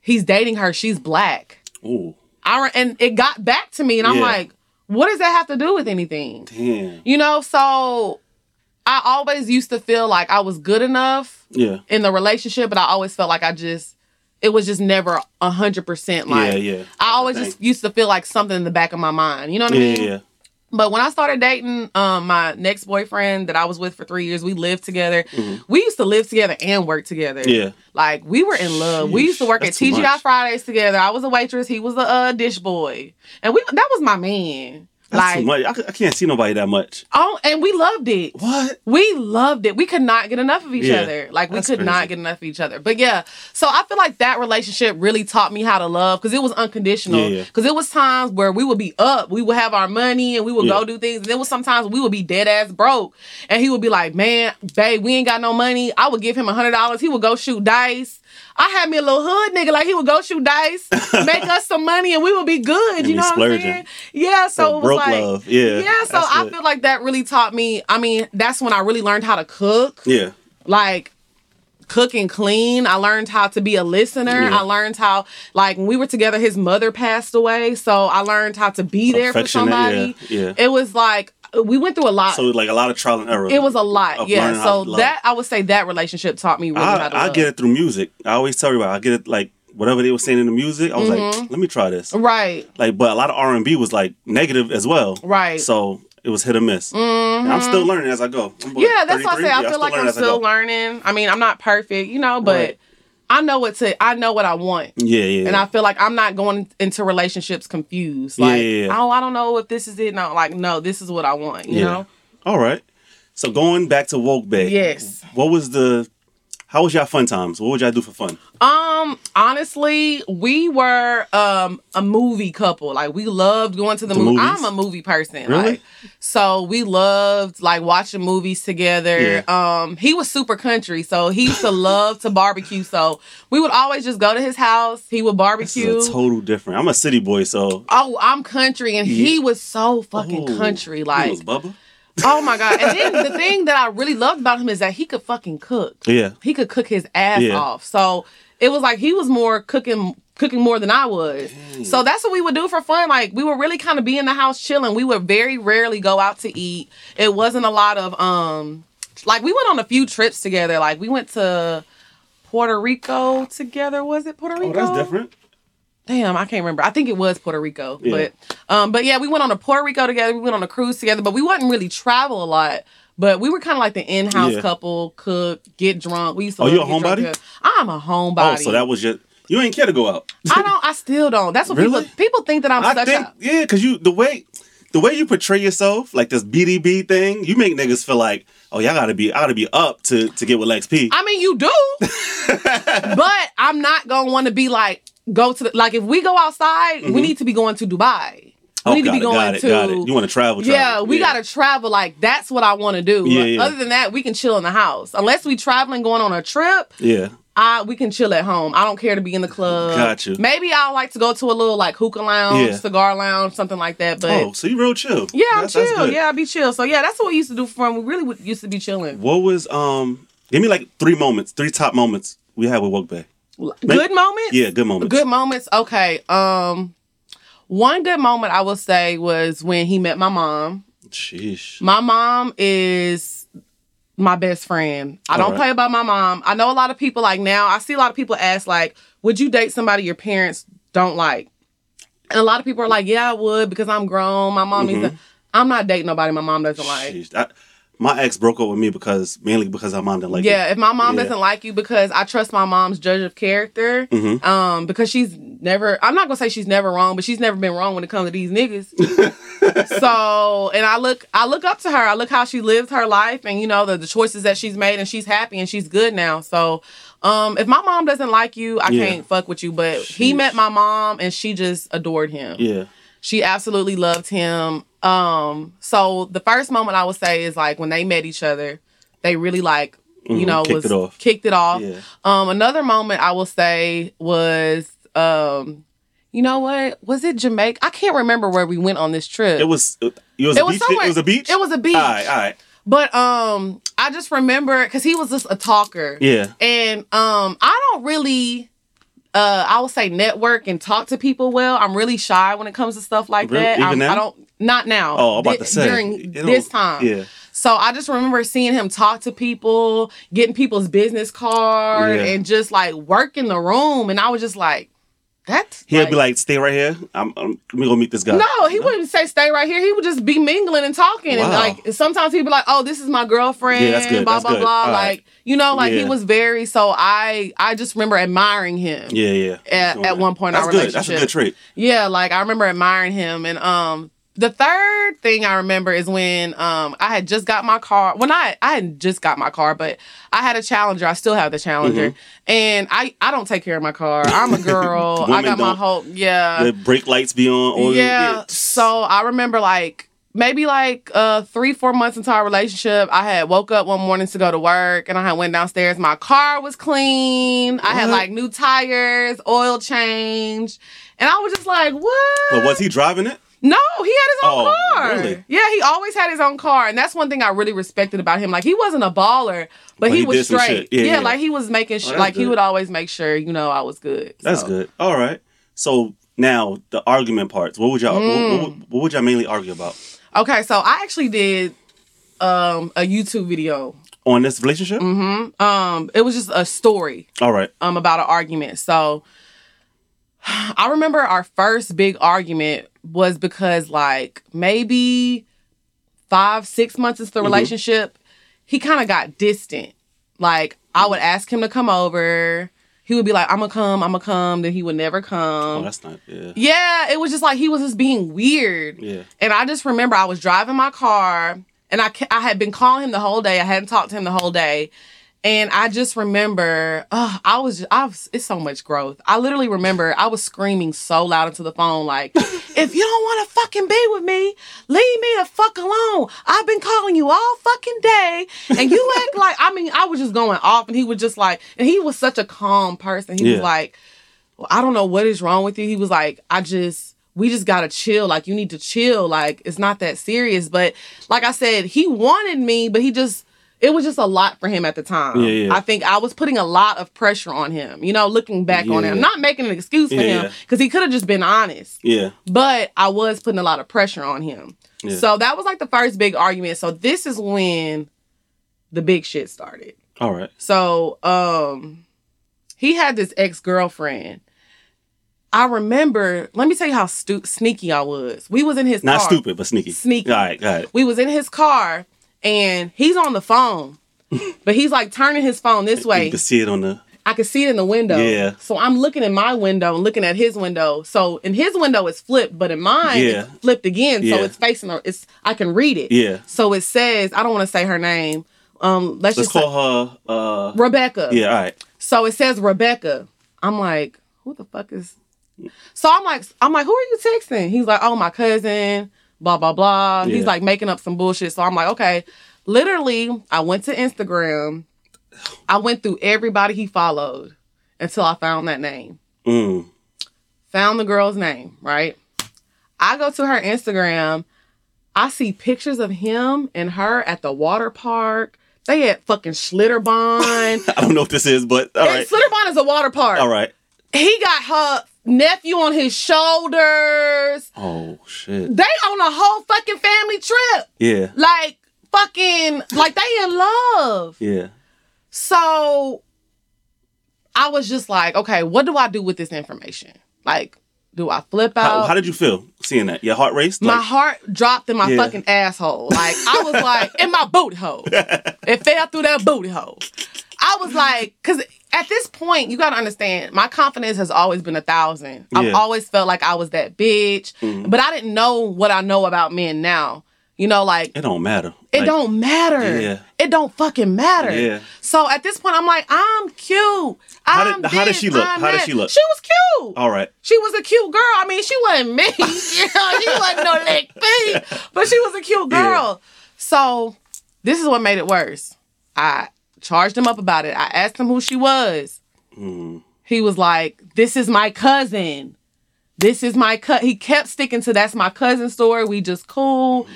he's dating her. She's black. Ooh, I re- and it got back to me, and I'm like, what does that have to do with anything? damn. You know, so I always used to feel like I was good enough Yeah, in the relationship, but I always felt like I just it was just never a hundred percent like yeah, yeah. I always Dang. just used to feel like something in the back of my mind. You know what I yeah, mean? yeah, But when I started dating um my next boyfriend that I was with for three years, we lived together. Mhm. We used to live together and work together. yeah. Like we were in love. We used to work at TGI much. Fridays together. I was a waitress. He was a uh, dish boy, and we that was my man. That's like too much. I, I can't see nobody that much. oh, and we loved it. What? We loved it. We could not get enough of each Yeah, other. Like we could not get enough of each other. But yeah, so I feel like that relationship really taught me how to love because it was unconditional. Yeah, yeah. Because it was times where we would be up, we would have our money, and we would Yeah. go do things. And there was sometimes we would be dead ass broke, and he would be like, "Man, babe, we ain't got no money." I would give him a hundred dollars. He would go shoot dice. I had me a little hood nigga, like he would go shoot dice, make us some money, and we would be good. And you know what I'm saying? Yeah. So That it was like, love. Yeah. yeah, so I feel like that really taught me. I mean, that's when I really learned how to cook, Yeah. like cook and clean. I learned how to be a listener. Yeah. I learned how, like, when we were together, his mother passed away, so I learned how to be there for somebody. Yeah. yeah. It was like we went through a lot. So like a lot of trial and error. it was a lot, yeah. So that I would say that relationship taught me really how I, I get it through music. I always tell everybody I get it like whatever they were saying in the music. I was Mhm. like, let me try this. Right, Like, but a lot of R and B was like negative as well. right. So it was hit or miss. And I'm still learning as I go. Yeah, that's why I 33? say I Yeah, feel like I'm learning I still learning. I mean, I'm not perfect, you know, but Right. I know what to. I know what I want. Yeah, yeah. And I feel like I'm not going into relationships confused. Like, yeah, yeah. oh, I don't know if this is it. No, like, no, this is what I want. You Yeah. know? All right. So going back to Woke Bay. Yes. What was the? How was y'all fun times? What would y'all do for fun? Um, honestly, we were um a movie couple. Like we loved going to the, The movie. movies? I'm a movie person. Really? Like, so we loved like watching movies together. Um, he was super country, so he used to love to barbecue. So we would always just go to his house. He would barbecue. total different. I'm a city boy, so Oh, I'm country, and he was so fucking Oh, country. Like, was Bubba. Oh my god! And then the thing that I really loved about him is that he could fucking cook. Yeah. He could cook his ass Yeah. off. So it was like he was more cooking cooking more than I was. So that's what we would do for fun. Like we would really kind of be in the house chilling. We would very rarely go out to eat. It wasn't a lot of um like we went on a few trips together. Like we went to Puerto Rico together. Was it Puerto Rico? Oh, that's different. Damn, I can't remember. I think it was Puerto Rico. Yeah. But um but yeah, we went on a Puerto Rico together. We went on a cruise together, but we wouldn't really travel a lot. But we were kind of like the in-house Yeah. couple, cook, get drunk. We used to Oh, you a homebody? I'm a homebody. Oh, so that was your. You ain't care to go out. [LAUGHS] I don't I still don't. That's what Really? people people think that I'm I such think a yeah, because you the way the way you portray yourself, like this BDB thing, you make niggas feel like, oh, y'all gotta be, I gotta be up to to get with Lex P. I mean, you do, [LAUGHS] but I'm not gonna want to be like go to the, like if we go outside, we need to be going to Dubai. We Mm-hmm. oh, need to be it, going got it, to got it. You want to travel? Yeah, travel. we gotta travel. Like that's what I want to do. Yeah, Like, yeah. Other than that, we can chill in the house. Unless we traveling, going on a trip, Yeah, I we can chill at home. I don't care to be in the club. Got you. Maybe I like to go to a little like hookah lounge, Yeah. cigar lounge, something like that. But oh, so you real chill? yeah, I'm That's- that's chill. good. Yeah, I be chill. So yeah, that's what we used to do for fun. We really used to be chilling. What was um? Give me like three moments, three top moments we had with Woke Bay. Good moments. Yeah, good moments. Good moments. Okay. Um, one good moment I will say was when he met my mom. Sheesh. My mom is my best friend. I don't Alright. play about my mom. I know a lot of people like now. I see a lot of people ask like, "Would you date somebody your parents don't like?" And a lot of people are like, "Yeah, I would because I'm grown. My mom Mhm. is." I'm not dating nobody my mom doesn't like. I- my ex broke up with me because mainly because my mom didn't like you. yeah, if my mom Yeah. doesn't like you because I trust my mom's judge of character. me. hmm Um, because she's never I'm not gonna say she's never wrong, but she's never been wrong when it comes to these niggas. [LAUGHS] so and I look I look up to her. I look how she lived her life and you know the, the choices that she's made and she's happy and she's good now. So um if my mom doesn't like you, I Yeah. can't fuck with you. But he met my mom and she just adored him. Yeah. She absolutely loved him. Um, so the first moment I would say is like when they met each other, they really like, you Mhm. know, Kicked was it off. kicked it off. Yeah. Um, another moment I will say was um, you know what? Was it Jamaica? I can't remember where we went on this trip. It was. It was It a was beach. somewhere- It was a beach. It was a beach. All right. All right. But um, I just remember because he was just a talker. Yeah. And um, I don't really uh, I will say network and talk to people well. I'm really shy when it comes to stuff like Really? that. Even I'm, now? I don't not now. Oh, I'm about to say during this time. Yeah. So I just remember seeing him talk to people, getting people's business card, Yeah. and just like work in the room. And I was just like, that's He'll be like, "Stay right here. I'm, I'm let me go meet this guy." no, he wouldn't say stay right here. He would just be mingling and talking. And like sometimes he'd be like, Oh, this is my girlfriend, Yeah, that's good, blah that's blah good. blah. All right. Like, you know, like he was very so I I just remember admiring him. Yeah, yeah. At- at one point in that's our good. That's a good trait. Yeah, like I remember admiring him. And um the third thing I remember is when um I had just got my car. Well, not I hadn't just got my car, but I had a Challenger. I still have the Challenger, Mm-hmm. and I I don't take care of my car. I'm a girl. [LAUGHS] I got my whole yeah the brake lights be on. Or yeah. So I remember like maybe like uh three, four months into our relationship, I had woke up one morning to go to work and I had went downstairs. My car was clean. I had like new tires, oil change. And I was just like, what? But was he driving it? No, he had his own Oh, car. really? Yeah, he always had his own car. And that's one thing I really respected about him. Like he wasn't a baller, but, But he, he was straight. shit. Yeah, yeah. like he was making sure that's like he would always make sure, you know, I was good. That's good. All right. So now the argument parts. What would y'all? Mm. What, what, what would y'all mainly argue about Okay, so I actually did um a YouTube video. on this relationship? Mm hmm Um, it was just a story All right. um about an argument. So [SIGHS] I remember our first big argument was because like maybe five, six months into the Mhm. relationship, he kind of got distant. Like I would ask him to come over. He would be like, I'm gonna come, I'm gonna come, then he would never come. Oh, come. that's not. Yeah. yeah, it was just like he was just being weird. Yeah. And I just remember I was driving my car and I, I had been calling him the whole day. I hadn't talked to him the whole day. And I just remember, oh, I was, just, I was, it's so much growth. I literally remember I was screaming so loud into the phone, like, [LAUGHS] if you don't want to fucking be with me, leave me the fuck alone. I've been calling you all fucking day. And you act [LAUGHS] like, I mean, I was just going off. And he was just like, and he was such a calm person. He Yeah. was like, well, I don't know what is wrong with you. He was like, I just, we just gotta chill. Like, you need to chill. Like, it's not that serious. But like I said, he wanted me, but he just, it was just a lot for him at the time. Yeah, yeah. I think I was putting a lot of pressure on him, you know, looking back on Yeah. it. I'm not making an excuse for him because he could have just been honest, Yeah. but I was putting a lot of pressure on him. Yeah. So that was like the first big argument. So this is when the big shit started. All right. So, um, he had this ex girlfriend. I remember. Let me tell you how stu- sneaky I was. We was in his Not car. stupid, but sneaky. Sneaky. All right. Got it. We was in his car, and he's on the phone, [LAUGHS] but he's like turning his phone this You way. can see it on the. I can see it in the window. Yeah. So I'm looking in my window and looking at his window. So in his window it's flipped, but in mine Yeah. it's flipped again. So it's facing. her- It's I can read it. Yeah. So it says I don't want to say her name. Um, let's, Let's just say call her. Uh. Rebecca. Yeah. All right. So it says Rebecca. I'm like, who the fuck is? So I'm like, I'm like, who are you texting? He's like, oh, my cousin. Blah blah blah. He's like making up some bullshit. So I'm like, okay. Literally, I went to Instagram. I went through everybody he followed until I found that name. Mm. Found the girl's name. Right. I go to her Instagram. I see pictures of him and her at the water park. They had fucking Schlitterbahn. [LAUGHS] I don't know what this is, but all And right. Schlitterbahn is a water park. All right. He got her nephew on his shoulders. Oh shit. They on a whole fucking family trip. Yeah. Like fucking like they in love. Yeah. So I was just like, okay, what do I do with this information? Like, do I flip out? How, how did you feel seeing that? Your heart raced? my heart dropped in my Yeah. fucking asshole. Like I was like in my booty hole. [LAUGHS] It fell through that booty hole. I was like, because at this point, you gotta understand, my confidence has always been a thousand. I've always felt like I was that bitch, Mhm. but I didn't know what I know about men now. You know, like it don't matter. it Like, don't matter. Yeah. It don't fucking matter. Yeah. So at this point, I'm like, I'm cute. How did- I'm how did she look? I'm How did she look? She was cute. All right. She was a cute girl. I mean, she wasn't me. [LAUGHS] you know, she wasn't no leg feet, but she was a cute Yeah. girl. So this is what made it worse. I charged him up about it. I asked him who she was. Mm. He was like, "This is my cousin." this is my cut. He kept sticking to that's my cousin story. We just cool.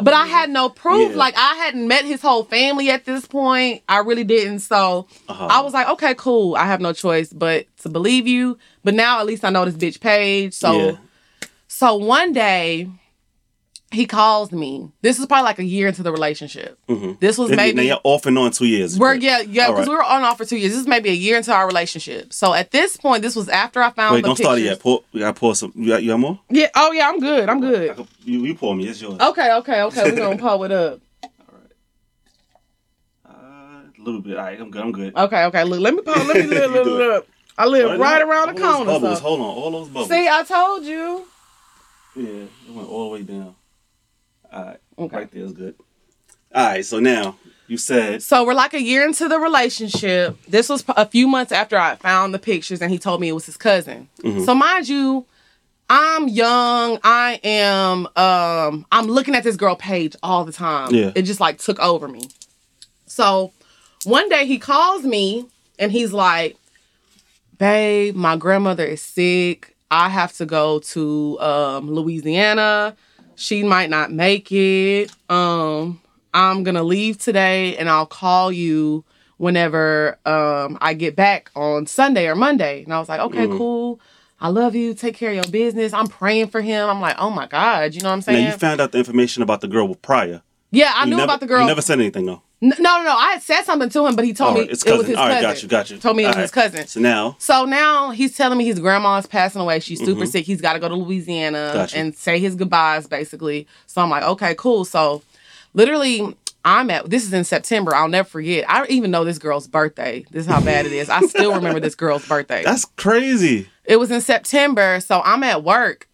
but I had no proof. Yeah. Like I hadn't met his whole family at this point. I really didn't. So Uh-huh. I was like, okay, cool. I have no choice but to believe you. But now at least I know this bitch page. So Yeah. so one day he calls me. This is probably like a year into the relationship. This was Now maybe you're off and on two years. we're yeah, yeah, because right. we were on off for two years. This is maybe a year into our relationship. So at this point, this was after I found Wait, the don't start it yet. Pour, we gotta pour some. You got, you got more? Yeah. Oh yeah, I'm good. I'm good. You, you pour me. It's yours. Okay, okay, okay. We're gonna pull it up. Uh, a little bit. All right, I'm good. I'm good. Okay, okay. Look, let me pull. Let me [LAUGHS] look, look, look. I live Right right around all the those corner. Bubbles. so- Hold on. All those bubbles. See, I told you. Yeah, it went all the way down. All right. Okay. Right there is good. All right. So now you said. So we're like a year into the relationship. This was a few months after I found the pictures, and he told me it was his cousin. Mm-hmm. So mind you, I'm young. I am. Um, I'm looking at this girl page all the time. Yeah. It just like took over me. So one day he calls me and he's like, "Babe, my grandmother is sick. I have to go to um, Louisiana. She might not make it. Um, I'm gonna leave today, and I'll call you whenever um, I get back on Sunday or Monday." And I was like, "Okay, cool." I love you. Take care of your business. I'm praying for him. I'm like, oh my God. You know what I'm saying? Now you found out the information about the girl with prior. yeah, I You knew never- about the girl. You never said anything though. No, no, no. I had said something to him, but he told All me right, it's it was cousin. his All right, cousin. got you, got you. Told me it was All his right. cousin. So now, So now he's telling me his grandma's passing away. She's super sick. He's got to go to Louisiana Mm-hmm. Gotcha. and say his goodbyes, basically. So I'm like, okay, cool. So literally, I'm at this is in September. I'll never forget. I don't even know this girl's birthday. This is how bad it is. I still remember this girl's birthday. that's crazy. It was in September, so I'm at work.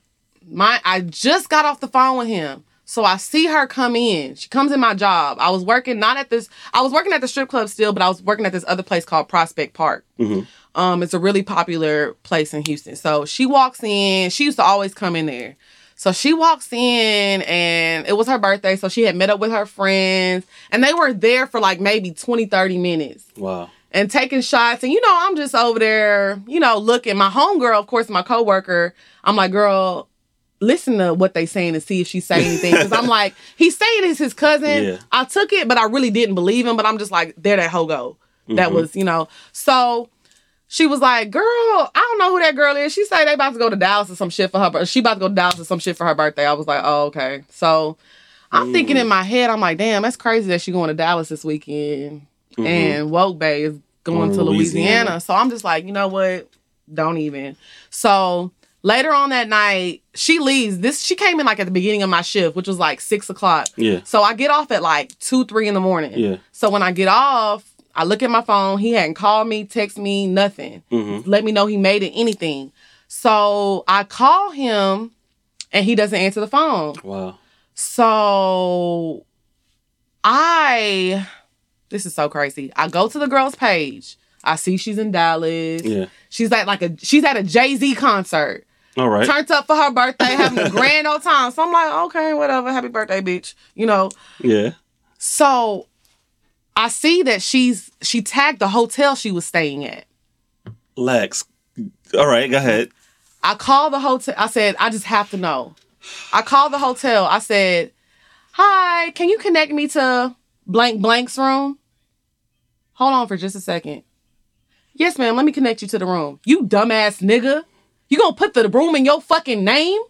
My I just got off the phone with him. So I see her come in. She comes in my job. I was working not at this I was working at the strip club still, but I was working at this other place called Prospect Park. Um it's a really popular place in Houston. So she walks in. She used to always come in there. So she walks in and it was her birthday, so she had met up with her friends and they were there for like maybe 20 30 minutes Wow. and taking shots. And you know, I'm just over there, you know, looking. My homegirl, of course, my coworker. I'm like, girl, listen to what they saying and see if she say anything. Because I'm [LAUGHS] like, he's saying it's his cousin. Yeah. I took it, but I really didn't believe him. But I'm just like, there that hoe go. That mm-hmm. was, you know. So she was like, girl, I don't know who that girl is. She say they about to go to Dallas or some shit for her. She about to go to Dallas or some shit for her birthday. I was like, oh, okay. So I'm thinking in mm. my head, I'm like, damn, that's crazy that she going to Dallas this weekend. Mm-hmm. And Woke Bay is going Going to to Louisiana. Louisiana. So I'm just like, you know what? Don't even. So later on that night, she leaves. This she came in like at the beginning of my shift, which was like six o'clock. Yeah. So I get off at like two, three in the morning. Yeah. So when I get off, I look at my phone. He hadn't called me, text me, nothing. Mm-hmm. Let me know he made it, anything. So I call him and he doesn't answer the phone. Wow. So I this is so crazy. I go to the girl's page. I see she's in Dallas. Yeah. She's at like a she's at a Jay-Z concert. All right. Turned up for her birthday, having a grand old time. So I'm like, okay, whatever. Happy birthday, bitch. You know. Yeah. So I see that she's she tagged the hotel she was staying at. Lex. All right. Go ahead. I called the hotel. I said, I just have to know. I called the hotel. I said, Hi, can you connect me to blank blank's room? Hold on for just a second. Yes, ma'am. Let me connect you to the room. You dumbass nigga. You gonna put the room in your fucking name?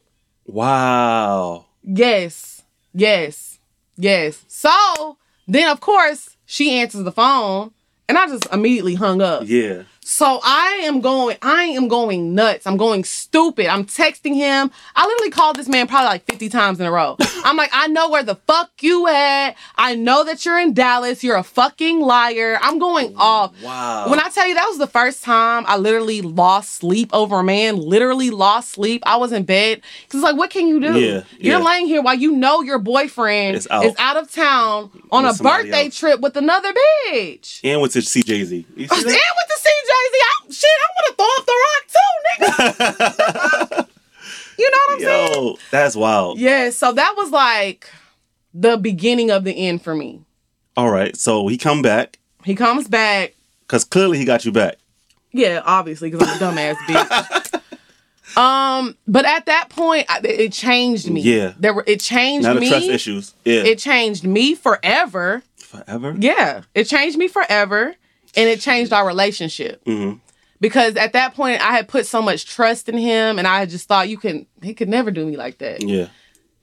Wow. Yes. Yes. Yes. So then of course she answers the phone and I just immediately hung up. Yeah. So I am going, I am going nuts. I'm going stupid. I'm texting him. I literally called this man probably like 50 times in a row. [LAUGHS] I'm like, I know where the fuck you at. I know that you're in Dallas. You're a fucking liar. I'm going off. Wow. When I tell you that was the first time I literally lost sleep over a man, literally lost sleep. I was in bed. Cause it's like, what can you do? Yeah, You're yeah. laying here while you know your boyfriend Is out. is out of town on With a birthday else. trip with another bitch. and went to see Jay Z. And with the CJZ, [LAUGHS] I, shit, I want to throw off the rock too, nigga. [LAUGHS] you know what I'm saying? Yo, that's wild. Yeah, so that was like the beginning of the end for me. All right. So he come back He comes back. because clearly he got you back. Yeah, obviously, because I'm a dumbass bitch. [LAUGHS] Um, but at that point, I, it changed me. Yeah. there were it changed me. trust issues. Yeah. It changed me forever. Forever. Yeah, it changed me forever, and it changed our relationship. Mhm. Because at that point, I had put so much trust in him, and I had just thought you can he could never do me like that. Yeah.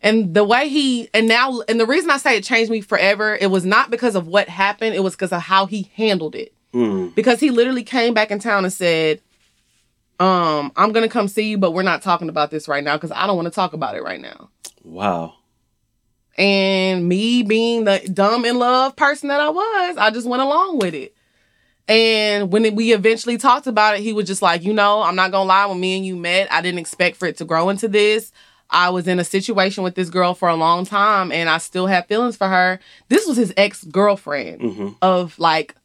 And the way he and now and the reason I say it changed me forever, it was not because of what happened, it was because of how he handled it. Mm. Because he literally came back in town and said, um, I'm gonna come see you, but we're not talking about this right now because I don't want to talk about it right now. Wow. And me being the dumb in love person that I was, I just went along with it. And when we eventually talked about it, he was just like, you know, I'm not gonna lie, when me and you met, I didn't expect for it to grow into this. I was in a situation with this girl for a long time and I still have feelings for her. This was his ex girlfriend hmm of like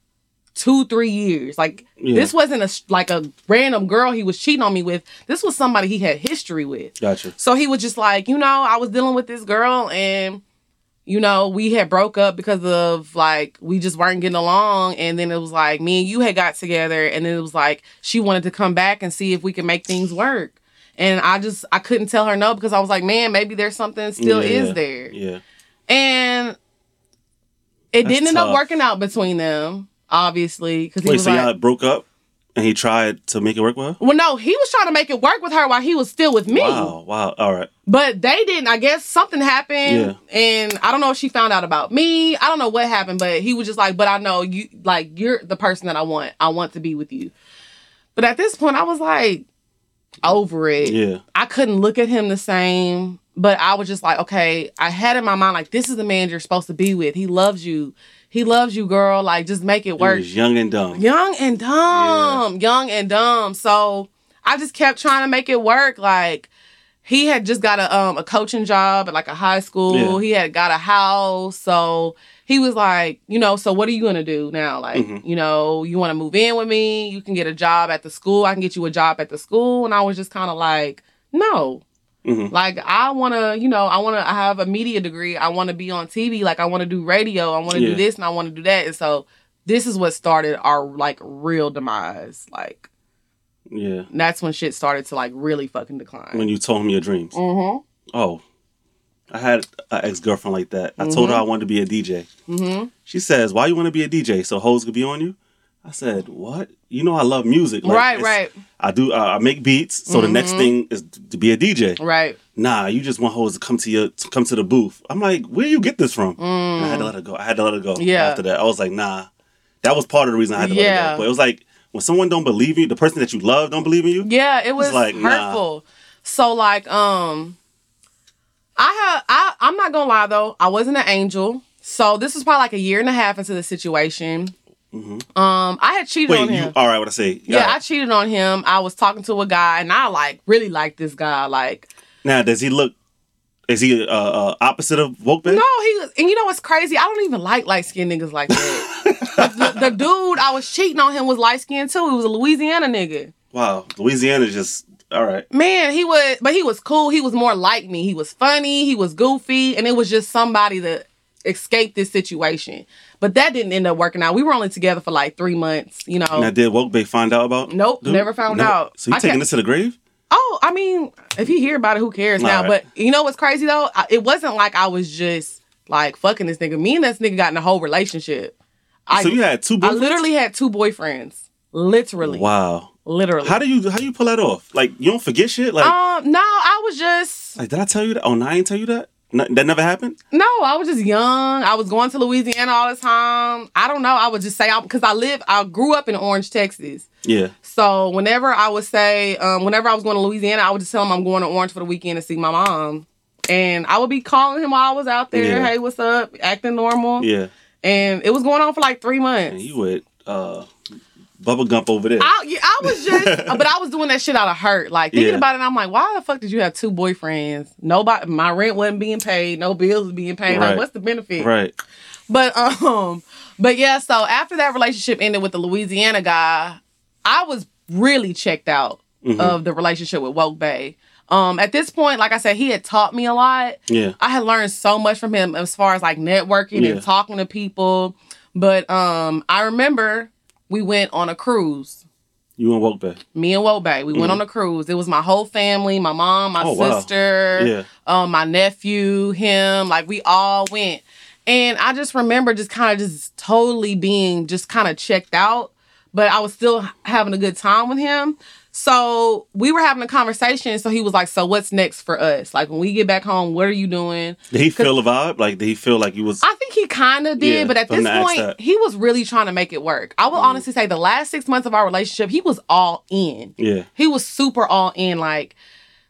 two, three years. Like, Yeah. this wasn't a like a random girl he was cheating on me with. This was somebody he had history with. Gotcha. So he was just like, you know, I was dealing with this girl and you know, we had broke up because of like we just weren't getting along and then it was like me and you had got together and then it was like she wanted to come back and see if we could make things work. And I just I couldn't tell her no because I was like, man, maybe there's something still Yeah. is there. Yeah. And it That's didn't end up working out between them, obviously, because he Wait, was so like, y'all broke up and he tried to make it work with her? well, no, he was trying to make it work with her while he was still with me. Wow. Wow. All right. But they didn't. I guess something happened, Yeah. and I don't know if she found out about me. I don't know what happened, but he was just like, "But I know you, like you're the person that I want. I want to be with you." But at this point, I was like, over it. Yeah. I couldn't look at him the same. But I was just like, okay, I had in my mind like, this is the man you're supposed to be with. He loves you. He loves you, girl. Like, just make it He work. was young and dumb. Young and dumb. Young and dumb. So I just kept trying to make it work. Like he had just got a um a coaching job at like a high school. Yeah. He had got a house. So he was like, you know, so what are you gonna do now? Like, Mhm. you know, you wanna move in with me, you can get a job at the school, I can get you a job at the school. And I was just kind of like, no. Mhm. Like I wanna, you know, I wanna I have a media degree. I wanna be on TV. Like I wanna do radio. I wanna Yeah. do this and I wanna do that. And so this is what started our like real demise. Like Yeah. that's when shit started to like really fucking decline. When you told him your dreams. mm-hmm. Oh. I had an ex girlfriend like that. I told her I wanted to be a DJ. Mm-hmm. She says, "Why you want to be a DJ? So hoes could be on you?" I said, "What? You know I love music. Like, right, right, I do. Uh, I make beats. So the next Mhm. thing is to be a DJ. right. Nah, you just want hoes to come to your to come to the booth. I'm like, where do you get this from? And I had to Mm. let her go. I had to let her go. Yeah. After that, I was like, nah. That was part of the reason I had to let her go. But it was like when someone don't believe you, the person that you love don't believe in you. Yeah, it was like, nah. hurtful. So like, um, I have. I I'm not gonna lie though, I wasn't an angel. So this was probably like a year and a half into the situation. Mhm. Um, I had cheated Wait, on you him. all right? What I say? yeah, I cheated on him. I was talking to a guy, and I like really like this guy. Like, now does he look? Is he uh, uh opposite of woke no, he was, and you know what's crazy? I don't even like light skinned niggas like that. The, [LAUGHS] the dude I was cheating on him was light skinned too. He was a Louisiana nigga. Wow, Louisiana just all right. Man, he was, but he was cool. He was more like me. He was funny. He was goofy, and it was just somebody to escape this situation. But that didn't end up working out. We were only together for like three months. You know. Now did woke bay find out about? Nope, dude? never found out. So you taking this to the grave? Oh, I mean, if you hear about it, who cares now? Alright. But you know what's crazy though? I, it wasn't like I was just like fucking this nigga. Me and this nigga got in a whole relationship. I, so you had two. I literally had two boyfriends. Literally. Wow. Literally. How do you how do you pull that off? Like you don't forget shit? Like um, no, I was just like did I tell you that? Oh, no, I didn't tell you that. No, that never happened. no, I was just young. I was going to Louisiana all the time. I don't know. I would just say because I live, I grew up in Orange, Texas. Yeah. So whenever I would say, um, whenever I was going to Louisiana, I would just tell him I'm going to Orange for the weekend to see my mom. And I would be calling him while I was out there. Yeah. Hey, what's up? Acting normal. Yeah. And it was going on for like three months. And you would uh Bubba Gump over there. I, yeah, I was just, [LAUGHS] but I was doing that shit out of hurt. Like thinking Yeah. about it, I'm like, why the fuck did you have two boyfriends? Nobody, my rent wasn't being paid, no bills was being paid. Right. Like, what's the benefit? right. But um, but yeah. So after that relationship ended with the Louisiana guy, I was really checked out Mhm. of the relationship with Woke Bay. Um, at this point, like I said, he had taught me a lot. Yeah. I had learned so much from him as far as like networking Yeah. and talking to people. But um, I remember we went on a cruise. You and Woke Bay. Me and Woke Bay. We went on a cruise. It was my whole family, my mom, my Mm-hmm. Oh, wow. sister, Yeah. um, my nephew, him. Like we all went. And I just remember just kind of just totally being just kind of checked out, but I was still having a good time with him. So we were having a conversation. So he was like, So what's next for us? Like when we get back home, what are you doing? Did he feel the vibe? Like, did he feel like he was? I think he kind of did, Yeah, but at this him to ask point, he was really trying to make it work. I will honestly say the last six months of our relationship, he was all in. yeah. He was super all in. Like,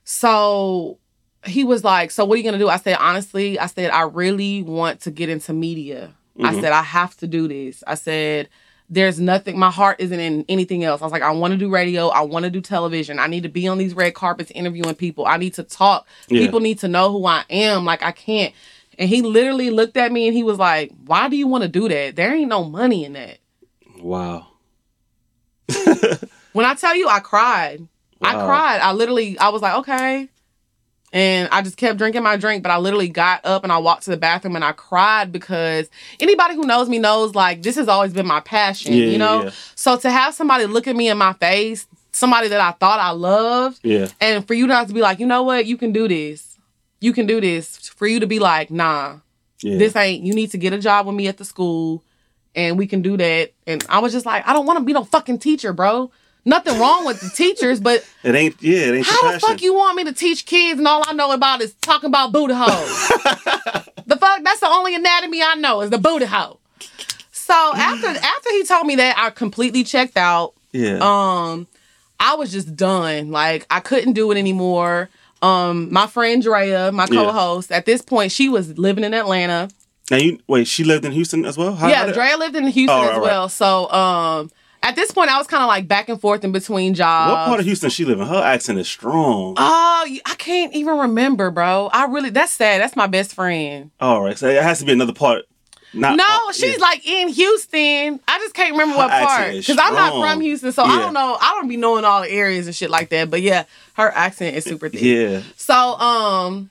so he was like, So what are you going to do? I said, Honestly, I said, I really want to get into media. I Mhm. said, I have to do this. I said, there's nothing, my heart isn't in anything else. I was like, I want to do radio. I want to do television. I need to be on these red carpets interviewing people. I need to talk. Yeah. People need to know who I am. Like, I can't. And he literally looked at me and he was like, Why do you want to do that? There ain't no money in that. Wow. When I tell you I cried, I cried. I literally, I was like, okay. And I just kept drinking my drink, but I literally got up and I walked to the bathroom and I cried because anybody who knows me knows like this has always been my passion, Yeah, you know? yeah. So to have somebody look at me in my face, somebody that I thought I loved, Yeah. and for you not to be like, you know what, you can do this. You can do this. For you to be like, nah, Yeah. this ain't, you need to get a job with me at the school and we can do that. And I was just like, I don't want to be no fucking teacher, bro. Nothing wrong with the teachers, but it ain't. Yeah. It ain't how the fuck you want me to teach kids and all I know about is talking about booty holes? [LAUGHS] the fuck? That's the only anatomy I know is the booty hole. So after after he told me that, I completely checked out. yeah. Um, I was just done. Like I couldn't do it anymore. Um, my friend Drea, my co-host, at this point she was living in Atlanta. now you wait. She lived in Houston as well. How, how yeah, did- Drea lived in Houston Oh, as right, right. well. So um, at this point, I was kind of like back and forth in between jobs. What part of Houston she live in? Her accent is strong. Oh, I can't even remember, bro. I really that's sad. That's my best friend. All right, so it has to be another part. Not no, oh, she's yeah. like in Houston. I just can't remember Her what part because I'm not from Houston, so I don't know. I don't be knowing all the areas and shit like that. But yeah, her accent is super thick. Yeah. So um,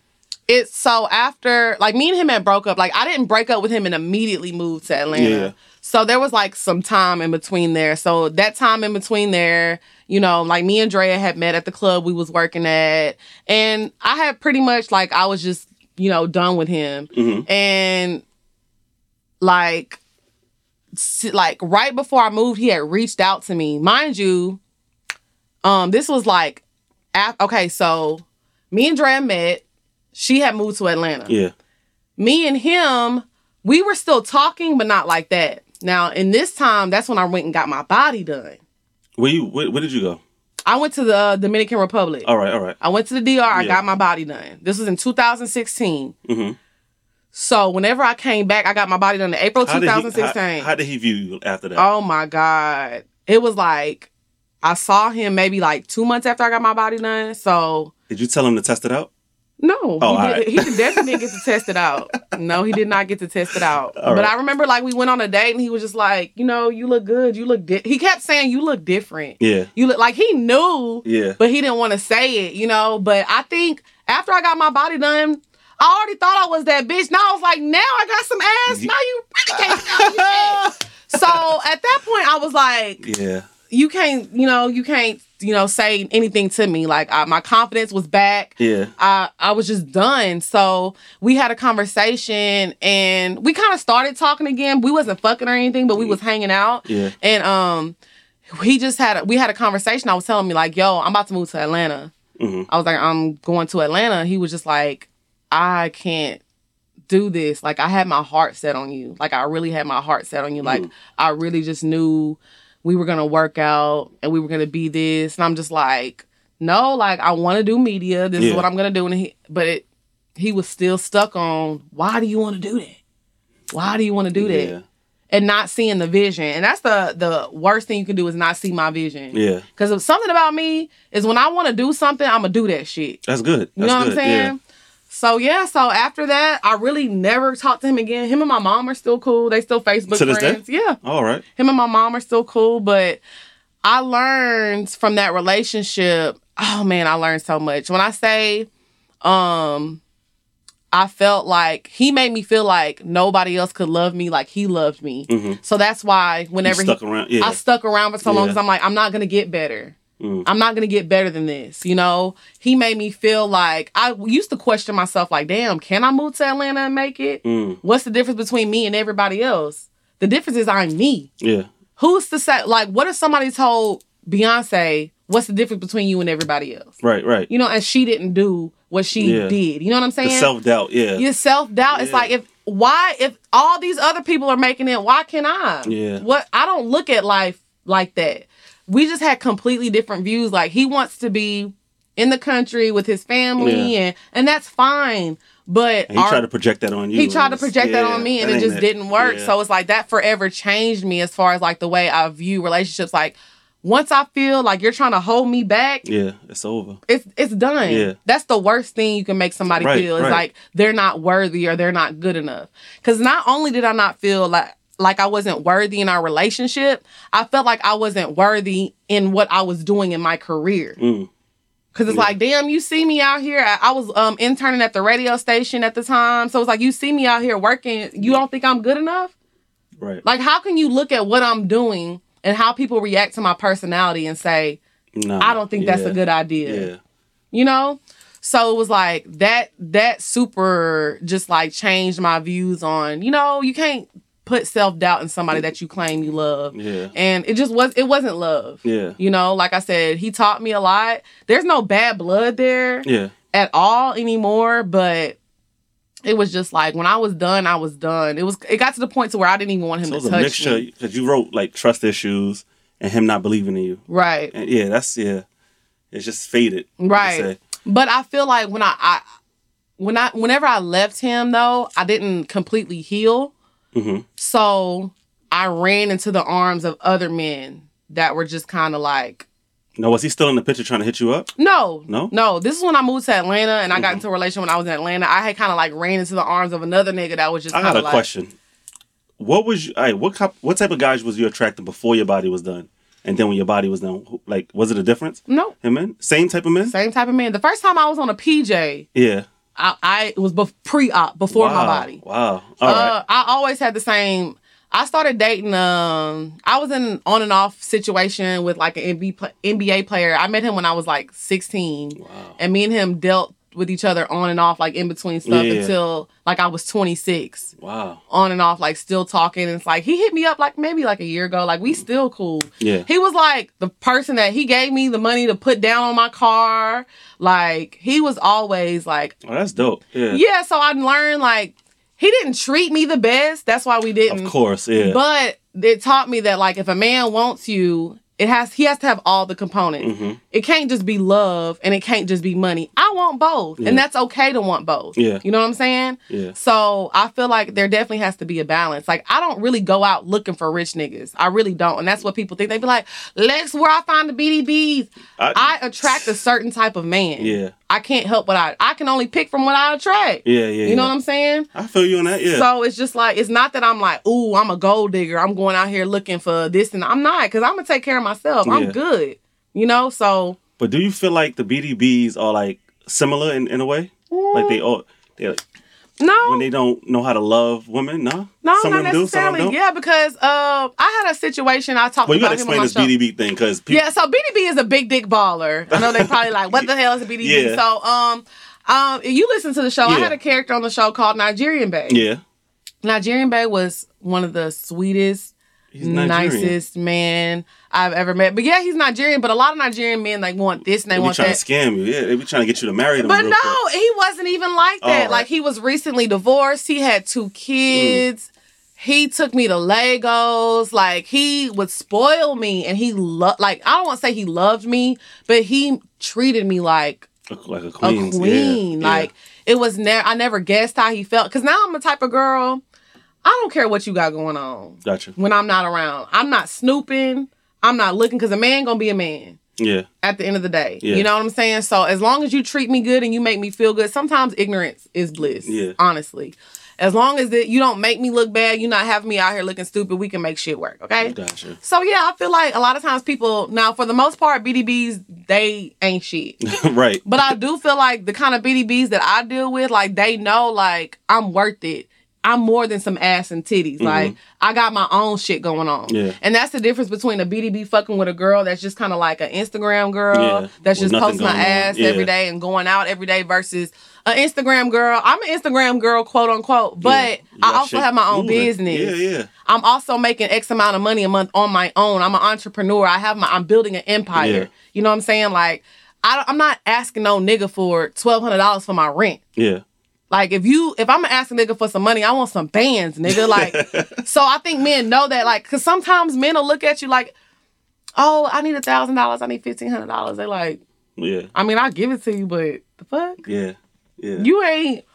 it's so after like me and him had broke up. Like I didn't break up with him and immediately move to Atlanta. Yeah. So there was like some time in between there. So that time in between there, you know, like me and Drea had met at the club we was working at, and I had pretty much like I was just you know done with him, Mhm. and like like right before I moved, he had reached out to me. Mind you, um, this was like, af- okay, so me and Drea met. She had moved to Atlanta Yeah. me and him, we were still talking, but not like that. Now, in this time, that's when I went and got my body done. Where you? Where, where did you go? I went to the Dominican Republic. All right. All right. I went to the DR. I Yeah. got my body done. This was in 2016. Mm-hmm. So whenever I came back, I got my body done in April How did, he, 2016. how, how did he view you after that? oh my God. It was like, I saw him maybe like two months after I got my body done. So Did you tell him to test it out? No, Oh, he, did, right. he [LAUGHS] definitely didn't get to test it out. No, he did not get to test it out. All but right. I remember like we went on a date and he was just like, you know, you look good. You look. Di-. He kept saying you look different. Yeah. You look like he knew, Yeah. but he didn't want to say it. You know. But I think after I got my body done. I already thought I was that bitch. Now I was like, now I got some ass. Now you really can't shit. [LAUGHS] So at that point, I was like, Yeah. You can't, you know, you can't, you know, say anything to me. Like I, my confidence was back. Yeah. I I was just done. So we had a conversation and we kind of started talking again. We wasn't fucking or anything, but we was hanging out. Yeah. And um he just had a, we had a conversation. I was telling me like, "Yo, I'm about to move to Atlanta." hmm I was like, "I'm going to Atlanta." He was just like, "I can't do this. Like I had my heart set on you. Like I really had my heart set on you. Like I really just knew we were to work out and we were to be this." And I'm just like, "No, like I want to do media. This is what I'm to do." And he but it he was still stuck on, "Why do you want to do that? Why do you want to do that?" Yeah. And not seeing the vision. And that's the the worst thing you can do is not see my vision. Yeah. Because something about me is when I want to do something, I'm gonna do that shit. That's good. You That's know what I'm saying? So yeah, so after that, I really never talked to him again. Him and my mom are still cool. They still Facebook To this friends. Yeah. Yeah. All right. Him and my mom are still cool, but I learned from that relationship, oh man, I learned so much. When I say um I felt like he made me feel like nobody else could love me like he loved me. Mhm. So that's why whenever stuck he, around. Yeah. I stuck around for so long because I'm like, I'm not gonna get better. Mm. I'm not gonna get better than this. You know, he made me feel like I used to question myself, like, damn, can I move to Atlanta and make it? Mm. What's the difference between me and everybody else? The difference is I'm me. Yeah. Who's to say, like, what if somebody told Beyonce, what's the difference between you and everybody else? Right. Right. You know, and she didn't do what she Yeah. did. You know what I'm saying? Self doubt. Yeah. Your self doubt. It's like if why if all these other people are making it, why can't I? Yeah. What I don't look at life like that. We just had completely different views. Like he wants to be in the country with his family Yeah. and and that's fine. But And he our- tried to project that on you. he tried to It's- project that on me and it just didn't work. Yeah. So it's like that forever changed me as far as like the way I view relationships. Like once I feel like you're trying to hold me back, yeah, it's over. it's it's done. Yeah. That's the worst thing you can make somebody Right, feel is right. like they're not worthy or they're not good enough. Cause not only did I not feel like like I wasn't worthy in our relationship, I felt like I wasn't worthy in what I was doing in my career. Mm. Cause it's Yeah. like, damn, you see me out here. I, I was um interning at the radio station at the time. So it's like you see me out here working. You don't think I'm good enough? Right. Like, how can you look at what I'm doing and how people react to my personality and say, No. I don't think that's a good idea? Yeah. you know so it was like that that super just like changed my views on you know you can't put self-doubt in somebody that you claim you love Yeah. and it just was it wasn't love Yeah. you know like i said he taught me a lot there's no bad blood there Yeah. at all anymore but it was just like when i was done i was done it was it got to the point to where i didn't even want him So it was to a touch mixture me because you wrote like trust issues and him not believing in you. right And yeah, that's yeah. It's just faded. Right. But I feel like when I, I when I whenever I left him though, I didn't completely heal. Mhm. So I ran into the arms of other men that were just kind of like, No, was he still in the picture trying to hit you up? no, No? no. This is when I moved to Atlanta and I got Mhm. into a relation when I was in Atlanta. I had kind of like ran into the arms of another nigga that was just I got a like, question. What was you, right, what cop, what type of guys was you attracted before your body was done? And then when your body was done, like was it a difference? no, Him men? Same type of men? same type of man. The first time I was on a PJ, Yeah. I, I was bef- pre-op before my body. Wow. All right. uh, I always had the same. I started dating. Um, I was in an on and off situation with like an NBA, NBA player. I met him when I was like 16, Wow. and me and him dealt with each other on and off, like in between stuff, Yeah. until like I was 26. Wow. On and off, like still talking. And it's like he hit me up like maybe like a year ago. Like we still cool. Yeah. He was like the person that he gave me the money to put down on my car. Like he was always like Oh, that's dope. Yeah. yeah, so I learned like he didn't treat me the best. That's why we didn't. Of course. Yeah. But it taught me that like if a man wants you, it has he has to have all the components. Mhm. It can't just be love and it can't just be money. I want both. Yeah. And that's okay to want both. Yeah. You know what I'm saying? Yeah. So I feel like there definitely has to be a balance. Like I don't really go out looking for rich niggas. I really don't. And that's what people think. They be like, Lex, where I find the BDBs. I attract a certain type of man. Yeah. I can't help what I I can only pick from what I attract. Yeah. Yeah. You know yeah. what I'm saying? I feel you on that. Yeah. So it's just like it's not that I'm like, ooh, I'm a gold digger. I'm going out here looking for this, and I'm not because I'm gonna take care of myself. Yeah. I'm good. You know, so but do you feel like the BDBs are like similar in, in a way? Like they all they no, when they don't know how to love women? No. no, Some not of them do. Some of them necessarily. don't. Yeah, because uh, I had a situation I talked Well, you about gotta him explain this show. BDB thing because people. Yeah, so BDB is a big dick baller. I know they probably like, what the hell is a BDB? Yeah. So um, um, you listen to the show, I had a character on the show called Nigerian Bay. Yeah. Nigerian Bay was one of the sweetest nicest man I've ever met. But yeah, he's Nigerian. But a lot of Nigerian men like want this and they want that. They want trying that. to scam you. Yeah, they be trying to get you to marry them. But no, quick. he wasn't even like that. right. Like he was recently divorced. He had two mm. kids. He took me to Lagos. Like he would spoil me, and he loved. Like I don't want to say he loved me, but he treated me like like a a queen. queen. Like it was never. I never guessed how he felt. Cause now I'm the type of girl. I don't care what you got going on gotcha. when I'm not around. I'm not snooping. I'm not looking because a man gonna be a man Yeah, at the end of the day. Yeah. You know what I'm saying? So as long as you treat me good and you make me feel good, sometimes ignorance is bliss. Yeah. Honestly. As long as it, you don't make me look bad, you not having me out here looking stupid, we can make shit work. Okay. Gotcha. So yeah, I feel like a lot of times people now, for the most part, BDBs they ain't shit. [LAUGHS] right. But I do feel like the kind of BDBs that I deal with, like they know, like I'm worth it. I'm more than some ass and titties. Like I got my own shit going on. Mm-hmm. Yeah. And that's the difference between a BDB fucking with a girl that's just kind of like an Instagram girl Yeah, that's just posting my ass Yeah. every day and going out every day versus an Instagram girl. I'm an Instagram girl, quote unquote, but. I also have my own moving. business. Yeah, yeah. I'm also making X amount of money a month on my own. I'm an entrepreneur. I have my I'm building an empire. You know what I'm saying? Like I I'm not asking no nigga for twelve hundred dollars for my rent. Yeah. Like if you if I'm asking nigga for some money, I want some bands, nigga. Like [LAUGHS] so I think men know that like cause sometimes men will look at you like, oh, I need a thousand dollars, I need fifteen hundred dollars. They like, Yeah. I mean, I'll give it to you, but the fuck? Yeah. Yeah. You ain't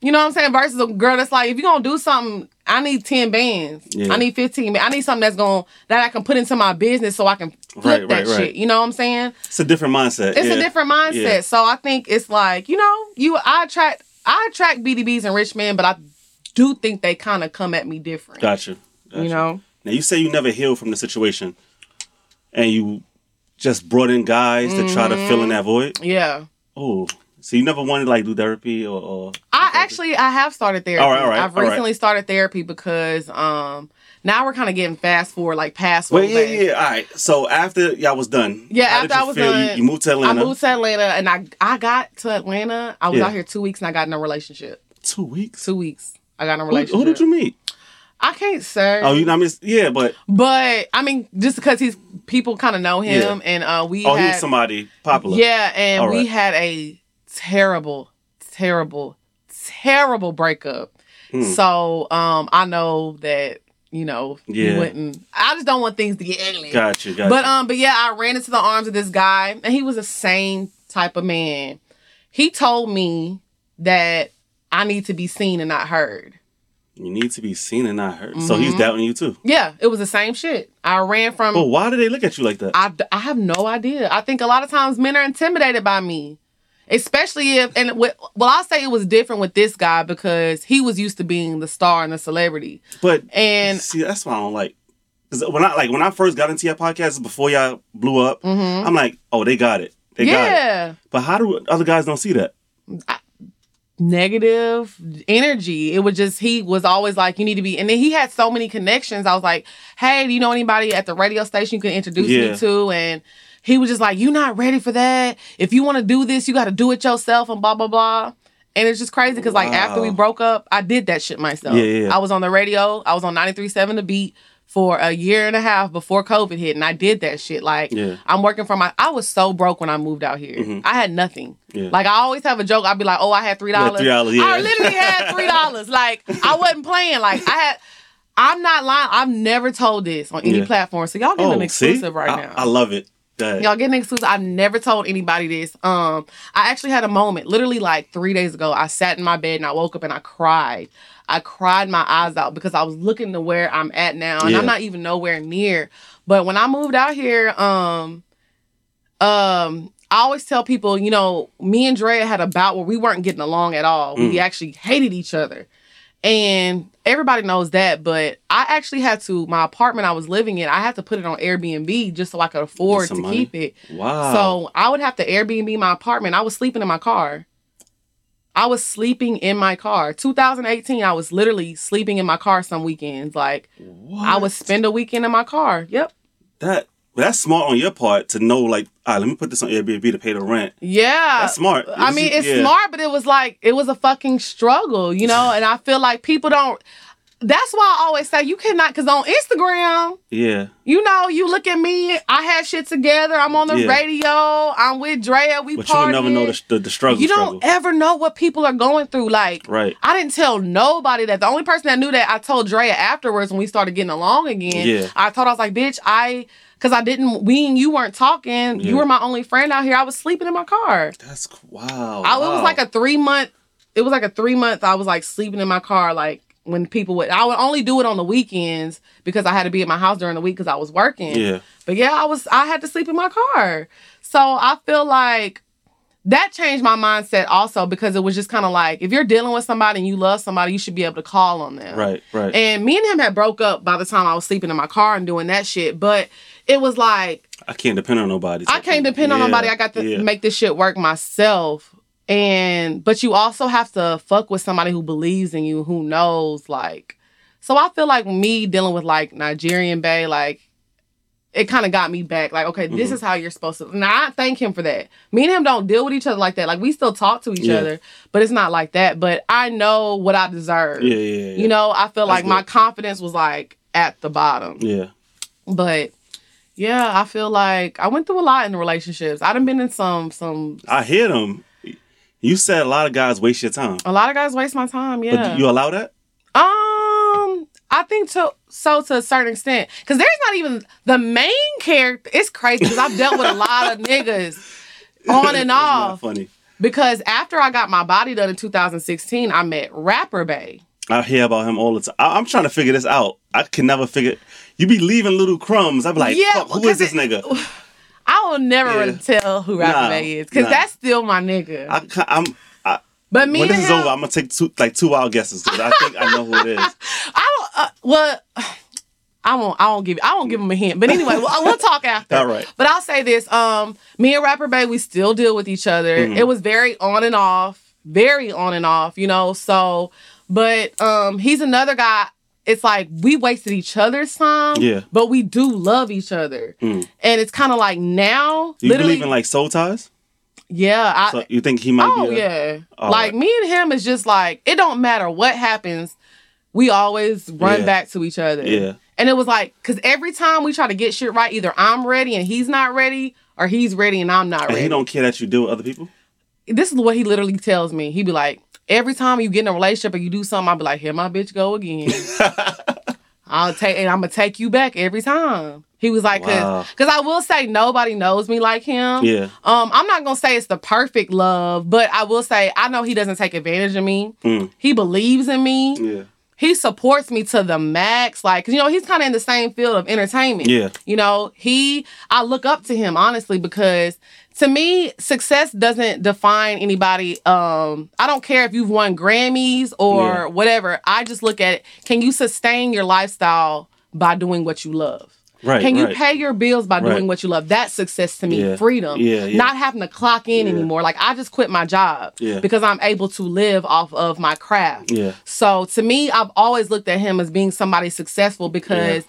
you know what I'm saying? Versus a girl that's like, if you're gonna do something, I need 10 bands. Yeah. I need 15 bands. I need something that's gonna that I can put into my business so I can flip Right, that right, right. shit. You know what I'm saying? it's a different mindset. It's yeah. a different mindset. Yeah. So I think it's like, you know, you I attract I attract BDBs and rich men, but I do think they kind of come at me different. Gotcha. Gotcha. You know? Now you say you never healed from the situation, and you just brought in guys to try to fill in that void. Yeah. Oh, so you never wanted like do therapy or? or I actually I have started therapy. All right, all right, I've all right. recently started therapy because um now we're kind of getting fast forward, like past forward. Wait, yeah, yeah. All right. So after y'all was done, Yeah, after I was feel? done, you, you moved to Atlanta. I moved to Atlanta and I I got to Atlanta. I was Yeah. out here two weeks and I got in a relationship. Two weeks. Two weeks. I got in a relationship. who did you meet? I can't say. Oh, you know, I mean, yeah, but but I mean, just because he's people kind of know him, and uh, we oh, had he was somebody popular. yeah, and All we right. had a terrible, terrible, terrible breakup. Hmm. So um, I know that you know Yeah. he wouldn't. I just don't want things to get ugly. Gotcha, gotcha. But um, but yeah, I ran into the arms of this guy, and he was the same type of man. He told me that I need to be seen and not heard. you need to be seen and not heard. So he's Mhm. doubting you too. Yeah, it was the same shit. I ran from. But why do they look at you like that? I, I have no idea. I think a lot of times men are intimidated by me, especially if and with, well, I'll say it was different with this guy because he was used to being the star and the celebrity, But and see, that's why I don't like. Because when I like when I first got into your podcast before y'all blew up, Mhm. I'm like, oh, they got it. They got it. yeah, But how do other guys don't see that? negative energy. It was just he was always like, you need to be, and then he had so many connections. I was like, hey, do you know anybody at the radio station you can introduce Yeah. me to? And he was just like, you're not ready for that. If you want to do this, you got to do it yourself, and blah blah blah. And it's just crazy because like after we broke up, I did that shit myself. Yeah, yeah. I was on the radio. I was on 93.7 The Beat for a year and a half before COVID hit, and I did that shit. Like Yeah. I'm working for my. I was so broke when I moved out here. Mhm. I had nothing. Yeah. Like I always have a joke. I'd be like, "Oh, I had three dollars." $3, yeah. I literally had three dollars. like I wasn't playing. Like I had. I'm not lying. I've never told this on any platform. So y'all getting an Oh, see, exclusive right I, now. I love it. Ahead. Y'all getting exclusive. I've never told anybody this. Um, I actually had a moment, literally like three days ago. I sat in my bed and I woke up and I cried. I cried my eyes out because I was looking to where I'm at now, and Yeah. I'm not even nowhere near. But when I moved out here, um, um, I always tell people, you know, me and Drea had a bout where we weren't getting along at all. We Mm. actually hated each other. And everybody knows that, but I actually had to my apartment I was living in, I had to put it on Airbnb just so I could afford to money? keep it. Wow. So I would have to Airbnb my apartment. I was sleeping in my car. I was sleeping in my car. 2018, I was literally sleeping in my car some weekends. Like what? I would spend a weekend in my car. Yep. that. That's smart on your part to know, like, all right, let me put this on Airbnb to pay the rent. Yeah. That's smart. I mean, it's Yeah. smart, but it was like it was a fucking struggle, you know. And I feel like people don't. That's why I always say you cannot, because on Instagram, Yeah. you know, you look at me. I had shit together. I'm on the Yeah. radio. I'm with Drea. We But partying. you'll never know the, the, the struggle. You don't struggle. ever know what people are going through. Like, Right. I didn't tell nobody that. The only person that knew that I told Drea afterwards when we started getting along again. Yeah. I told her, I was like, bitch, I, because I didn't, we and you weren't talking. Yeah. You were my only friend out here. I was sleeping in my car. That's wow. I, it was like a three month, it was like a three month, I was like sleeping in my car. Like, when people would, I would only do it on the weekends because I had to be at my house during the week because I was working. Yeah. But yeah, I was I had to sleep in my car. So I feel like that changed my mindset also because it was just kind of like if you're dealing with somebody and you love somebody, you should be able to call on them. Right, right. And me and him had broke up by the time I was sleeping in my car and doing that shit. But it was like I can't depend on nobody. I can't depend on Yeah, nobody. I got to yeah. make this shit work myself. And but you also have to fuck with somebody who believes in you, who knows like. So I feel like me dealing with like Nigerian Bay, like it kind of got me back. Like, okay, this Mhm. is how you're supposed to. Now I thank him for that. Me and him don't deal with each other like that. Like we still talk to each Yeah. other, but it's not like that. But I know what I deserve. Yeah, yeah, yeah. You know, I feel That's like my confidence was like at the bottom. Yeah. But yeah, I feel like I went through a lot in the relationships. I done been in some some I hear them. You said a lot of guys waste your time. a lot of guys waste my time. But Yeah. do you allow that? um, I think to so to a certain extent because there's not even the main character. It's crazy because I've dealt with a lot of niggas [LAUGHS] on and off. funny. Because after I got my body done in 2016, I met Rapper Bay. I hear about him all the time. I- I'm trying to figure this out. I can never figure. You be leaving little crumbs. I be like, Yeah, fuck, who this it- nigga? [SIGHS] I will never Yeah. really tell who Rapper Nah, Bay is because nah. that's still my nigga. I, I'm. But me when this is him, over, I'm gonna take two like two wild guesses because I think I know who it is. [LAUGHS] I. Uh, well, I won't. I won't give. I won't give him a hint. But anyway, we'll, we'll talk [LAUGHS] after. All right. But I'll say this: um, me and Rapper Bay, we still deal with each other. Mhm. It was very on and off, very on and off. You know. So, but um, he's another guy. It's like we wasted each other's time. Yeah. But we do love each other, Mm. and it's kind of like now, You believe in like soul ties? yeah. I, So you think he might oh? A, yeah. Like right. me and him is just like it don't matter what happens. We always run Yeah. back to each other. Yeah. And it was like, because every time we try to get shit right, either I'm ready and he's not ready, or he's ready and I'm not And ready. he don't care that you deal with other people. this is what he literally tells me. He be like, every time you get in a relationship or you do something, I'll be like, here my bitch go again. [LAUGHS] I'll take and I'm gonna take you back every time. He was like, cause, Wow. 'cause I will say nobody knows me like him. Yeah. Um, I'm not gonna say it's the perfect love, but I will say I know he doesn't take advantage of me. Mm. He believes in me. Yeah. He supports me to the max. Like, 'cause, you know, he's kind of in the same field of entertainment. Yeah. You know, he, I look up to him honestly because to me, success doesn't define anybody. Um, I don't care if you've won Grammys or Yeah. whatever. I just look at it. Can you sustain your lifestyle by doing what you love? Right. Can you right. pay your bills by doing Right. what you love? That's success to me. Yeah. Freedom. Yeah, yeah. Not having to clock in Yeah. anymore. Like I just quit my job Yeah. because I'm able to live off of my craft. Yeah. So to me, I've always looked at him as being somebody successful because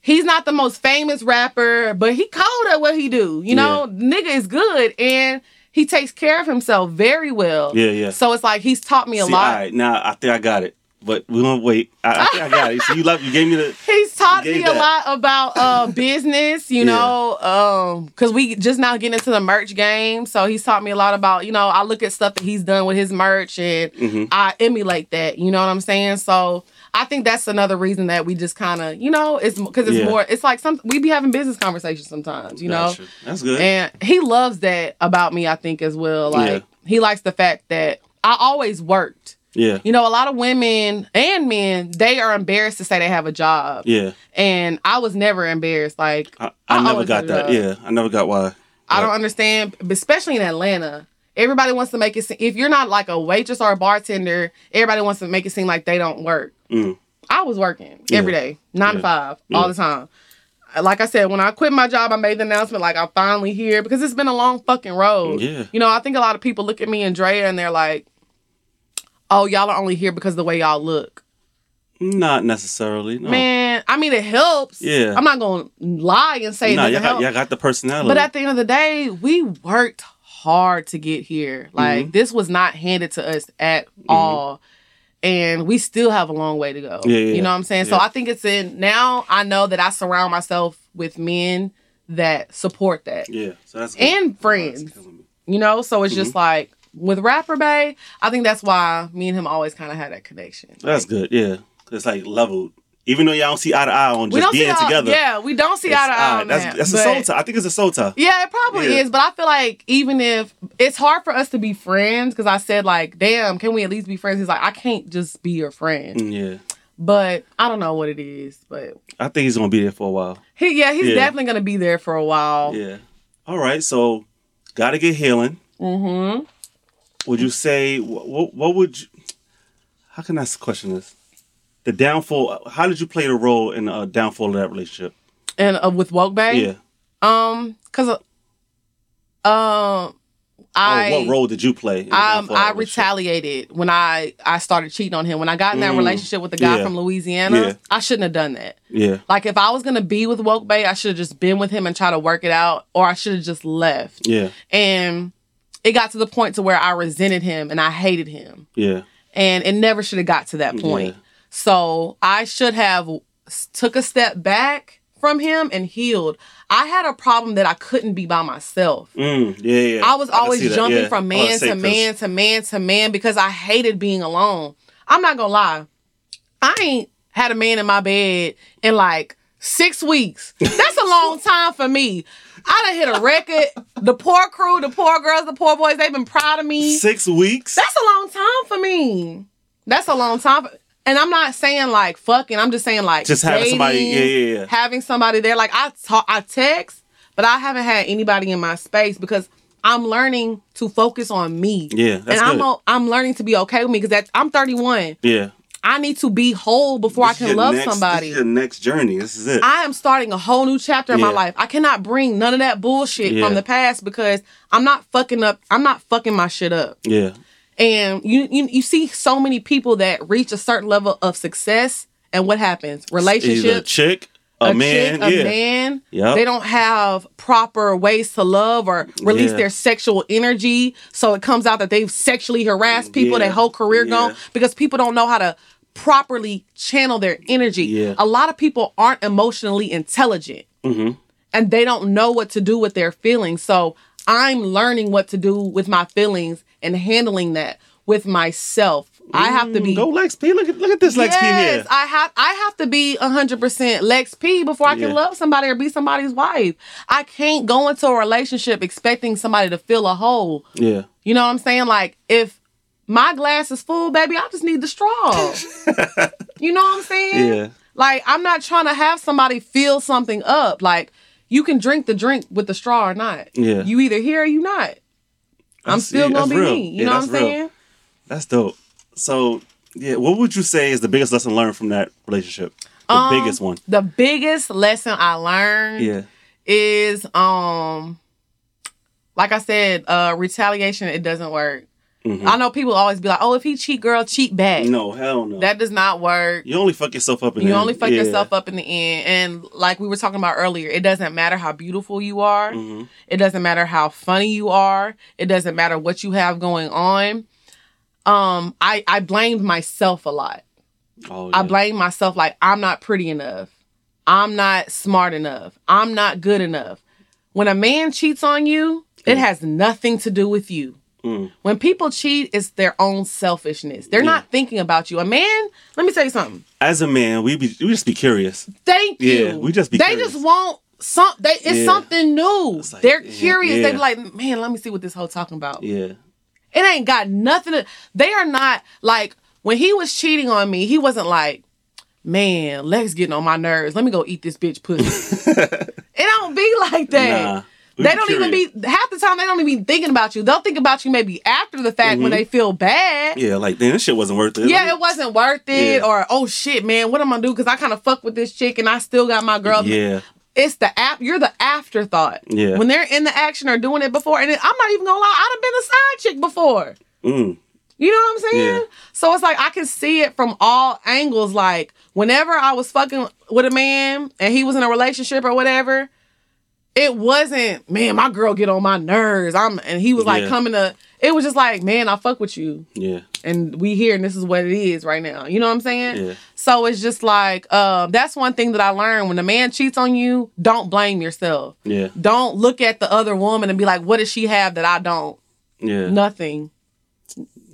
he's not the most famous rapper, but he cold at what he do. You know, nigga is good and he takes care of himself very well. Yeah. Yeah. So it's like he's taught me a See, lot. Right. Now I think I got it. But we're gonna wait. I, I think I got it. So you love you gave me the [LAUGHS] He's taught me gave a that. lot about uh business, you Yeah. know, um, cause we just now getting into the merch game. So he's taught me a lot about, you know, I look at stuff that he's done with his merch and Mhm. I emulate that. You know what I'm saying? So I think that's another reason that we just kind of, you know, it's because it's Yeah. more. It's like some we be having business conversations sometimes, you know. That's good. And he loves that about me, I think, as well. Like Yeah. he likes the fact that I always worked. Yeah. You know, a lot of women and men, they are embarrassed to say they have a job. Yeah. And I was never embarrassed. Like, I, I I never got that. Yeah. I never got why. I don't But- understand, especially in Atlanta. Everybody wants to make it seem, if you're not like a waitress or a bartender, everybody wants to make it seem like they don't work. Mm. I was working Yeah. every day, nine to five, Yeah. all the time. Like I said, when I quit my job, I made the announcement like I'm finally here because it's been a long fucking road. Yeah. You know, I think a lot of people look at me and Drea and they're like, "Oh, y'all are only here because of the way y'all look." Not necessarily. No. Man, I mean, it helps. Yeah. I'm not gonna lie and say no. Nah, y'all got, y'all got the personality. But at the end of the day, we worked hard to get here. Mm-hmm. Like this was not handed to us at all. And we still have a long way to go. Yeah, yeah, you know what I'm saying? So. I think it's in now I know that I surround myself with men that support that. yeah. So that's good. And friends. me. You know? So it's Mm-hmm. just like with Rapper Bay, I think that's why me and him always kind of had that connection. That's good. Yeah. It's like leveled. Even though y'all don't see eye to eye on just being together. Yeah, we don't see eye to eye on That's that. that's a soul tie. I think it's a soul tie. Yeah, it probably Yeah. is, but I feel like even if it's hard for us to be friends, because I said like, damn, can we at least be friends? He's like, I can't just be your friend, Mm, Yeah. but I don't know what it is, but I think he's gonna be there for a while. he, yeah, he's Yeah. definitely gonna be there for a while. Yeah. All right. So, gotta get healing. Mm-hmm. Would you say what? What would you? How can I ask the question this? The downfall. How did you play the role in the downfall of that relationship? And uh, with Woke Bay, Yeah. um, cause, uh, um, I oh, what role did you play? In um, I retaliated when I I started cheating on him. When I got in that Mm. relationship with the guy Yeah. from Louisiana, Yeah. I shouldn't have done that. Yeah. Like if I was gonna be with Woke Bay, I should have just been with him and try to work it out, or I should have just left. Yeah. And it got to the point to where I resented him and I hated him, Yeah. and it never should have got to that point. Yeah. So I should have took a step back from him and healed. I had a problem that I couldn't be by myself. Mm, yeah. Yeah. I was always that, jumping yeah. from I man to man to man to man because I hated being alone. I'm not gonna lie. I ain't had a man in my bed in like six weeks. [LAUGHS] That's a long time for me. I done hit a record. The poor crew, the poor girls, the poor boys, they've been proud of me. Six weeks. That's a long time for me. That's a long time. For, and I'm not saying like fucking. I'm just saying like Just having somebody- yeah, yeah, yeah. having somebody there. Like I talk, I text, but I haven't had anybody in my space because I'm learning to focus on me. Yeah, that's and I'm o- I'm learning to be okay with me because I'm 31. yeah. I need to be whole before This I can love next- somebody. This is your next journey. This is it. I am starting a whole new chapter in my life. I cannot bring none of that bullshit Yeah. from the past because I'm not fucking up. I'm not fucking my shit up. yeah. And you, you you see so many people that reach a certain level of success, and what happens? Either a Relationships, chick, a, man. chick, a yeah. man. Yep. They don't have proper ways to love or release Yeah. their sexual energy, so it comes out that they've sexually harassed people Yeah. their whole career Yeah. gone because people don't know how to properly channel their energy. Yeah. A lot of people aren't emotionally intelligent hmm and they don't know what to do with their feelings. So I'm learning what to do with my feelings and handling that with myself. I have to be Go Lex P. Look at look at this Lex P yes, here. I have I have to be 100% Lex P before I can Yeah. love somebody or be somebody's wife. I can't go into a relationship expecting somebody to fill a hole. Yeah. You know what I'm saying? Like if my glass is full, baby, I just need the straw. [LAUGHS] you know what I'm saying? Yeah. Like I'm not trying to have somebody fill something up. Like you can drink the drink with the straw or not. Yeah. You either here or you not. I'm That's- still yeah, gonna be real. me. You Yeah, know what I'm real. saying? That's dope. So, yeah, what would you say is the biggest lesson learned from that relationship? The Um, biggest one. The biggest lesson I learned Yeah. is um like I said, uh retaliation it doesn't work. Mhm. I know people always be like, "Oh, if he cheat, girl, cheat back." No, hell no. That does not work. you only fuck yourself up in You the only end. fuck Yeah. yourself up in the end. And like we were talking about earlier, it doesn't matter how beautiful you are. Mhm. It doesn't matter how funny you are. It doesn't matter what you have going on. Um, I I blamed myself a lot. Oh, yeah. I yeah. blame myself like I'm not pretty enough. I'm not smart enough. I'm not good enough. When a man cheats on you, it has nothing to do with you. Mm. When people cheat, it's their own selfishness. They're Yeah. not thinking about you. A man, let me tell you something. As a man, we be we just be curious. Thank you. Yeah, we just be They curious. just want some. They it's Yeah. something new. It's like, They're curious. They be like, man, let me see what this hoe talking about. Yeah. It ain't got nothing to. They are not like when he was cheating on me. He wasn't like, man, Lex getting on my nerves. Let me go eat this bitch pussy. [LAUGHS] it don't be like that. Nah. They don't even be half the time. They don't even be thinking about you. They'll think about you maybe after the fact when Mhm. they feel bad. Yeah, like damn, this shit wasn't worth it. Yeah, it wasn't worth it, Yeah. or oh shit, man, what am I gonna do? Because I kind of fuck with this chick and I still got my girl. Yeah. It's the app. You're the afterthought. Yeah. When they're in the action or doing it before, and it- I'm not even gonna lie, I'd have been a side chick before. Mm. You know what I'm saying? Yeah. So it's like I can see it from all angles. Like whenever I was fucking with a man and he was in a relationship or whatever, it wasn't, man, my girl get on my nerves. I'm and he was like Yeah. coming to it was just like, man, I fuck with you. Yeah. And we here and this is what it is right now. You know what I'm saying? Yeah. So it's just like, um, that's one thing that I learned. When a man cheats on you, don't blame yourself. Yeah. Don't look at the other woman and be like, what does she have that I don't? Yeah. Nothing.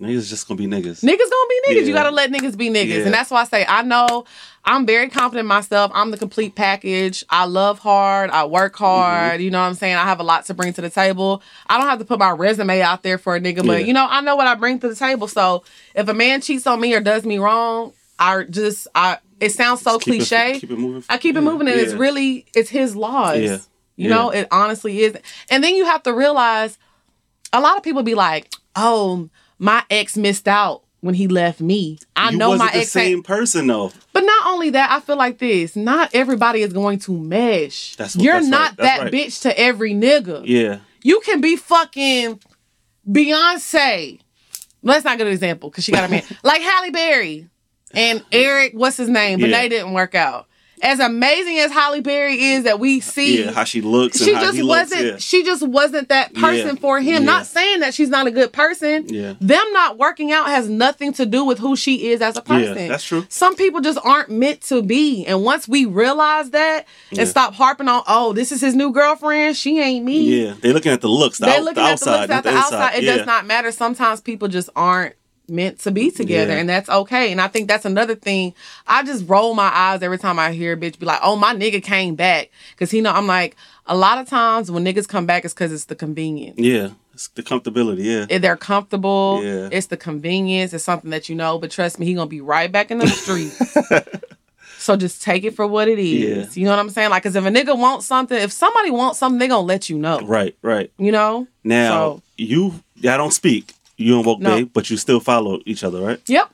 Niggas just gonna be niggas. Niggas gonna be niggas. You gotta let niggas be niggas. Yeah. And that's why I say I know I'm very confident in myself. I'm the complete package. I love hard. I work hard. Mm-hmm. You know what I'm saying? I have a lot to bring to the table. I don't have to put my resume out there for a nigga, but Yeah. you know, I know what I bring to the table. So if a man cheats on me or does me wrong, I just I it sounds so keep it- cliche. keep it moving. I keep it moving and it's really it's his laws. Yeah. You know, it honestly is. And then you have to realize a lot of people be like, "Oh, my ex missed out when he left me." I you know my ex. same person though. But not only that, I feel like this. Not everybody is going to mesh. That's what- You're that's not right, that right. bitch to every nigga. Yeah. You can be fucking Beyonce. Let's not get an example because she got a man [LAUGHS] like Halle Berry and Eric. What's his name? But Yeah. they didn't work out. As amazing as Halle Berry is, that we see, Yeah. How she looks. And she just wasn't. yeah. She just wasn't that person Yeah. for him. Not saying that she's not a good person. Yeah. Them not working out has nothing to do with who she is as a person. Yeah, that's true. Some people just aren't meant to be. And once we realize that and stop harping on, oh, this is his new girlfriend, she ain't me. Yeah. They're looking at the looks. The, They're out, looking the at the looks at the, inside. outside. It does not matter. Sometimes people just aren't meant to be together, Yeah. and that's okay. And I think that's another thing. I just roll my eyes every time I hear a bitch be like, "Oh, my nigga came back," because he know I'm like. A lot of times when niggas come back, it's because it's the convenience. Yeah. It's the comfortability. Yeah. If they're comfortable, Yeah. it's the convenience. It's something that you know. But trust me, he gonna be right back in the streets. [LAUGHS] so just take it for what it is. Yeah. You know what I'm saying? Like, cause if a nigga wants something, if somebody wants something, they gonna let you know. Right. Right. You know? Now So- you. I don't speak. You and Woke No. Bay, but you still follow each other, right? Yep.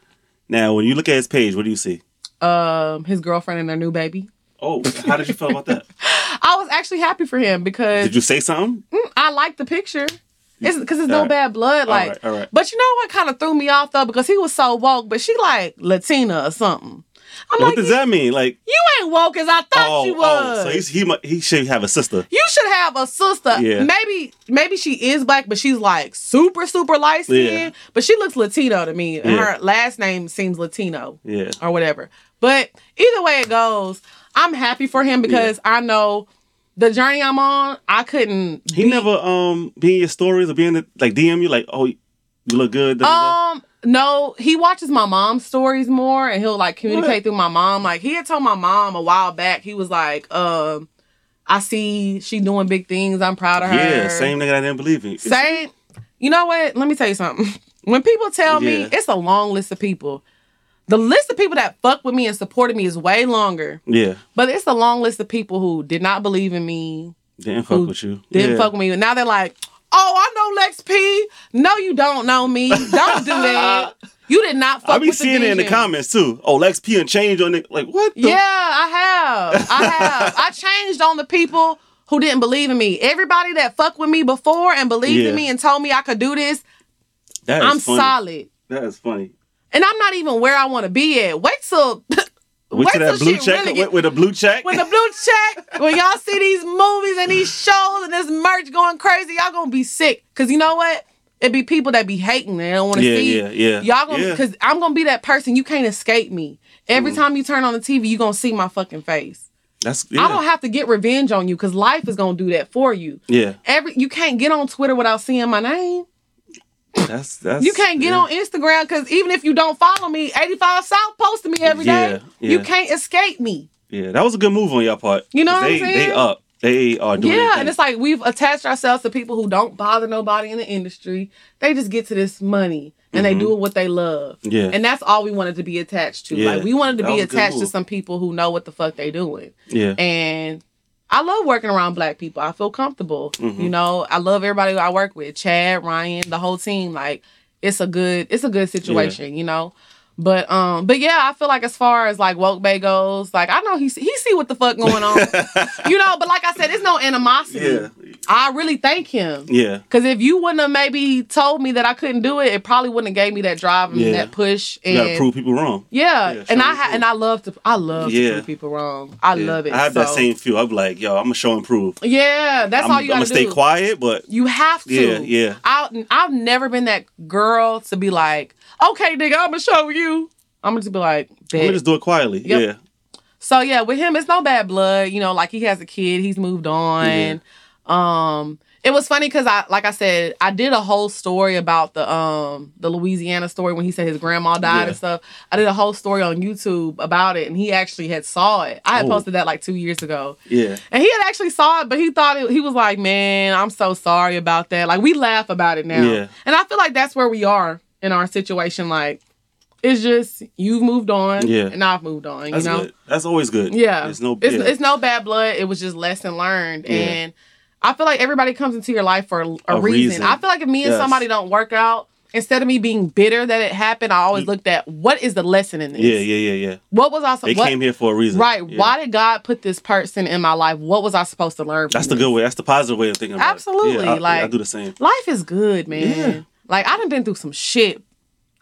Now, when you look at his page, what do you see? um his girlfriend and their new baby. Oh, how did you feel about that? [LAUGHS] I was actually happy for him because Did you say something? mm, I like the picture. It's because it's no Alright. bad blood. Like, right, all right. but you know what kind of threw me off though because he was so woke, but she like Latina or something. I'm what like, does that mean? Like, you ain't woke as I thought oh, you was. oh, so he's, he he should have a sister. you should have a sister. Yeah. Maybe maybe she is black, but she's like super super light skinned. Yeah. But she looks Latino to me. Yeah. Her last name seems Latino. Yeah, or whatever. But either way it goes, I'm happy for him because I know the journey I'm on. I couldn't. he be- never um be in your stories or be in the, like DM you like, oh, you look good. da, da, da. Um. No, he watches my mom's stories more, and he'll like communicate through my mom. Like he had told my mom a while back. He was like, um, "I see she doing big things. I'm proud of her." yeah, same nigga I didn't believe in. Same. You know what? Let me tell you something. [LAUGHS] When people tell me, it's a long list of people. The list of people that fuck with me and supported me is way longer. Yeah, But it's a long list of people who did not believe in me, didn't fuck with you. didn't yeah. fuck with me. And now they're like, oh, I know Lex P. No, you don't know me. Don't do [LAUGHS] that. You did not fuck I be seeing it in the comments too. Oh, Lex P and change on it. Like what? The? Yeah, I have. I have. I changed on the people who didn't believe in me. Everybody that fucked with me before and believed Yeah. in me and told me I could do this, that is I'm funny. solid. That is funny. And I'm not even where I want to be at. Wait till Wait that blue check really with, get- with a blue check. With the blue check, when y'all see these movies and these shows and this merch going crazy, y'all gonna be sick. Cause you know what? It be people that be hating they don't want to Yeah, see. yeah, yeah. Y'all gonna Yeah. cause I'm gonna be that person. You can't escape me. Every mm. time you turn on the TV, you gonna see my fucking face. That's yeah. I don't have to get revenge on you because life is gonna do that for you. yeah, Every you can't get on Twitter without seeing my name. That's that's. You can't get yeah. on Instagram because even if you don't follow me, 85 South posting me every day. Yeah, yeah. You can't escape me. Yeah, that was a good move on your part. You know what I'm they, They up. They are doing. Yeah, and it's like we've attached ourselves to people who don't bother nobody in the industry. They just get to this money and they do it what they love. Mm-hmm. Yeah. And that's all we wanted to be attached to. Yeah, Like we wanted to that be was a good attached to some people who know what the fuck they doing. yeah, And I love working around black people. I feel comfortable. Mm-hmm. You know, I love everybody I work with. Chad, Ryan, the whole team. Like it's a good it's a good situation, you know. But um, but yeah, I feel like as far as like woke bay goes, like I know he see- he see what the fuck going on, [LAUGHS] you know. But like I said, it's no animosity. Yeah. I really thank him. yeah. Cause if you wouldn't have maybe told me that I couldn't do it, it probably wouldn't have gave me that drive and Yeah. that push. You gotta And prove people wrong. yeah, Yeah, and I and ha- and I love to I love Yeah. to prove people wrong. I love it. I have that same feel. I'm like, yo, I'm gonna show and prove. Yeah, that's I'm, all you I'm gotta gonna stay quiet, but You have to. Yeah, yeah. I I've never been that girl to be like, okay, nigga, I'm gonna show you. I'm gonna just be like, I'm bet. gonna just do it quietly. Yep. Yeah, So yeah, with him, it's no bad blood. You know, like he has a kid, he's moved on. Um, it was funny because I, like I said, I did a whole story about the um the Louisiana story when he said his grandma died Yeah. and stuff. I did a whole story on YouTube about it, and he actually had saw it. I had Oh. posted that like two years ago. yeah, And he had actually saw it, but he thought it, he was like, "Man, I'm so sorry about that." Like we laugh about it now, Yeah. and I feel like that's where we are in our situation. Like it's just you've moved on, Yeah. and I've moved on. that's you know, good. That's always good. yeah. It's no. it's, yeah. it's no bad blood. It was just lesson learned, Yeah. and I feel like everybody comes into your life for a, a reason. reason. I feel like if me and Yes. somebody don't work out, instead of me being bitter that it happened, I always mm. looked at what is the lesson in this? Yeah, yeah, yeah, yeah. What was I supposed They what, came here for a reason. Right. Yeah. Why did God put this person in my life? What was I supposed to learn from That's the this? good way. That's the positive way of thinking about Absolutely, it. Yeah, I, like- I do the same. Life is good, man. Like I done been through some shit.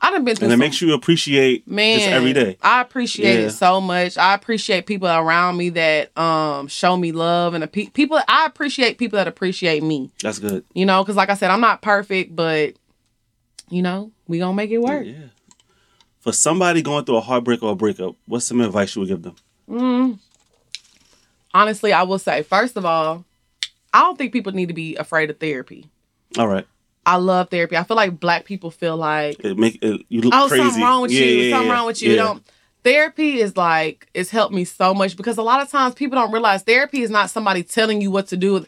I done been through And it some makes you appreciate man just every day. I appreciate Yeah. it so much. I appreciate people around me that um show me love and the pe- people I appreciate people that appreciate me. That's good. You know, because like I said, I'm not perfect, but you know, we gonna make it work. Yeah. For somebody going through a heartbreak or a breakup, what's some advice you would give them? Mm. Honestly, I will say, first of all, I don't think people need to be afraid of therapy. All right. I love therapy. I feel like black people feel like It make it, you look oh, crazy. something wrong with Yeah, you. yeah, something yeah. wrong with you. Don't therapy is like it's helped me so much because a lot of times people don't realize therapy is not somebody telling you what to do.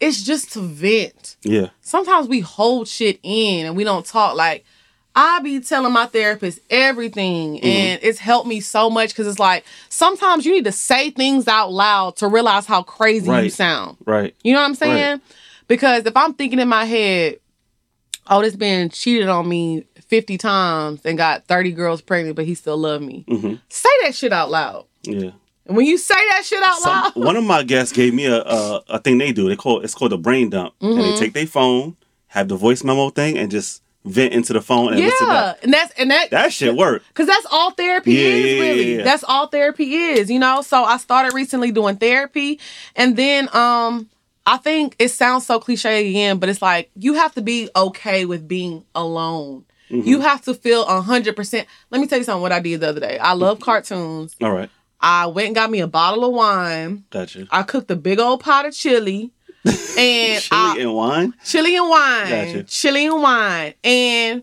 It's just to vent. Yeah. Sometimes we hold shit in and we don't talk. Like I be telling my therapist everything, Mm-hmm. and it's helped me so much because it's like sometimes you need to say things out loud to realize how crazy you sound. Right. You know what I'm saying? Right. Because if I'm thinking in my head, oh, this man cheated on me 50 times and got 30 girls pregnant, but he still loved me. hmm Say that shit out loud. Yeah. And when you say that shit out Some, loud, [LAUGHS] one of my guests gave me a, a a thing they do. They call it's called a brain dump, and Mm-hmm. they take their phone, have the voice memo thing, and just vent into the phone and listen yeah, and that's and that That shit work. Cause that's all therapy Yeah, is, yeah, really. yeah. That's all therapy is, you know. So I started recently doing therapy, and then um, I think it sounds so cliche again, but it's like you have to be okay with being alone. Mm-hmm. You have to feel hundred percent. Let me tell you something. What I did the other day. I love cartoons. All right. I went and got me a bottle of wine. Gotcha. I cooked a big old pot of chili, [LAUGHS] and Chili I, and wine. chili and wine, Gotcha. chili and wine, and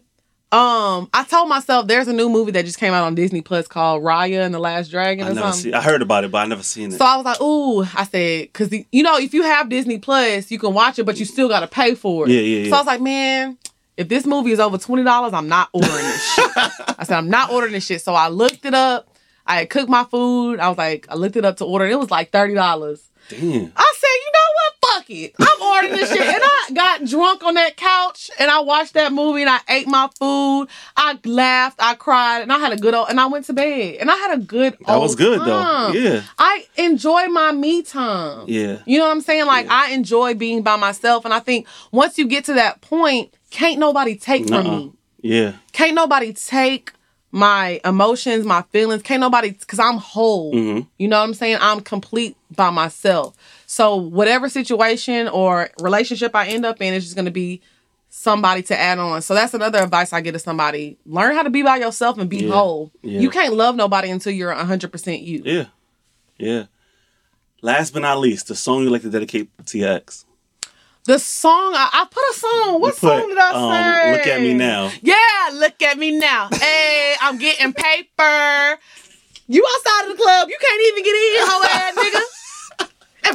um, I told myself there's a new movie that just came out on Disney Plus called Raya and the Last Dragon I never something. see. I heard about it, but I never seen it. So I was like, ooh, I said, because you know, if you have Disney Plus, you can watch it, but you still got to pay for it. Yeah, yeah, So. I was like, man, if this movie is over twenty dollars, I'm not ordering this shit. [LAUGHS] I said, I'm not ordering this shit. So I looked it up. I had cooked my food. I was like, I looked it up to order. It was like thirty dollars. Damn. I said, you know what? Fuck it. I'm ordering this shit. And I got drunk on that couch and I watched that movie and I ate my food. I laughed, I cried, and I had a good old and I went to bed. And I had a good That was good time. though. Yeah. I enjoy my me time. Yeah. You know what I'm saying? Like Yeah. I enjoy being by myself. And I think once you get to that point, can't nobody take from Nuh-uh. me. Yeah. Can't nobody take my emotions, my feelings. Can't nobody because I'm whole. hmm You know what I'm saying? I'm complete by myself. So whatever situation or relationship I end up in is just gonna be somebody to add on. So that's another advice I give to somebody. Learn how to be by yourself and be Yeah. whole. Yeah. You can't love nobody until you're 100% you. Yeah. Yeah. Last but not least, the song you like to dedicate to your ex. The song I, I put a song. What put, song did I um, say? Look at Me Now. Yeah, look at me now. [LAUGHS] hey, I'm getting paper. You outside of the club, you can't even get in, hoe ass nigga. I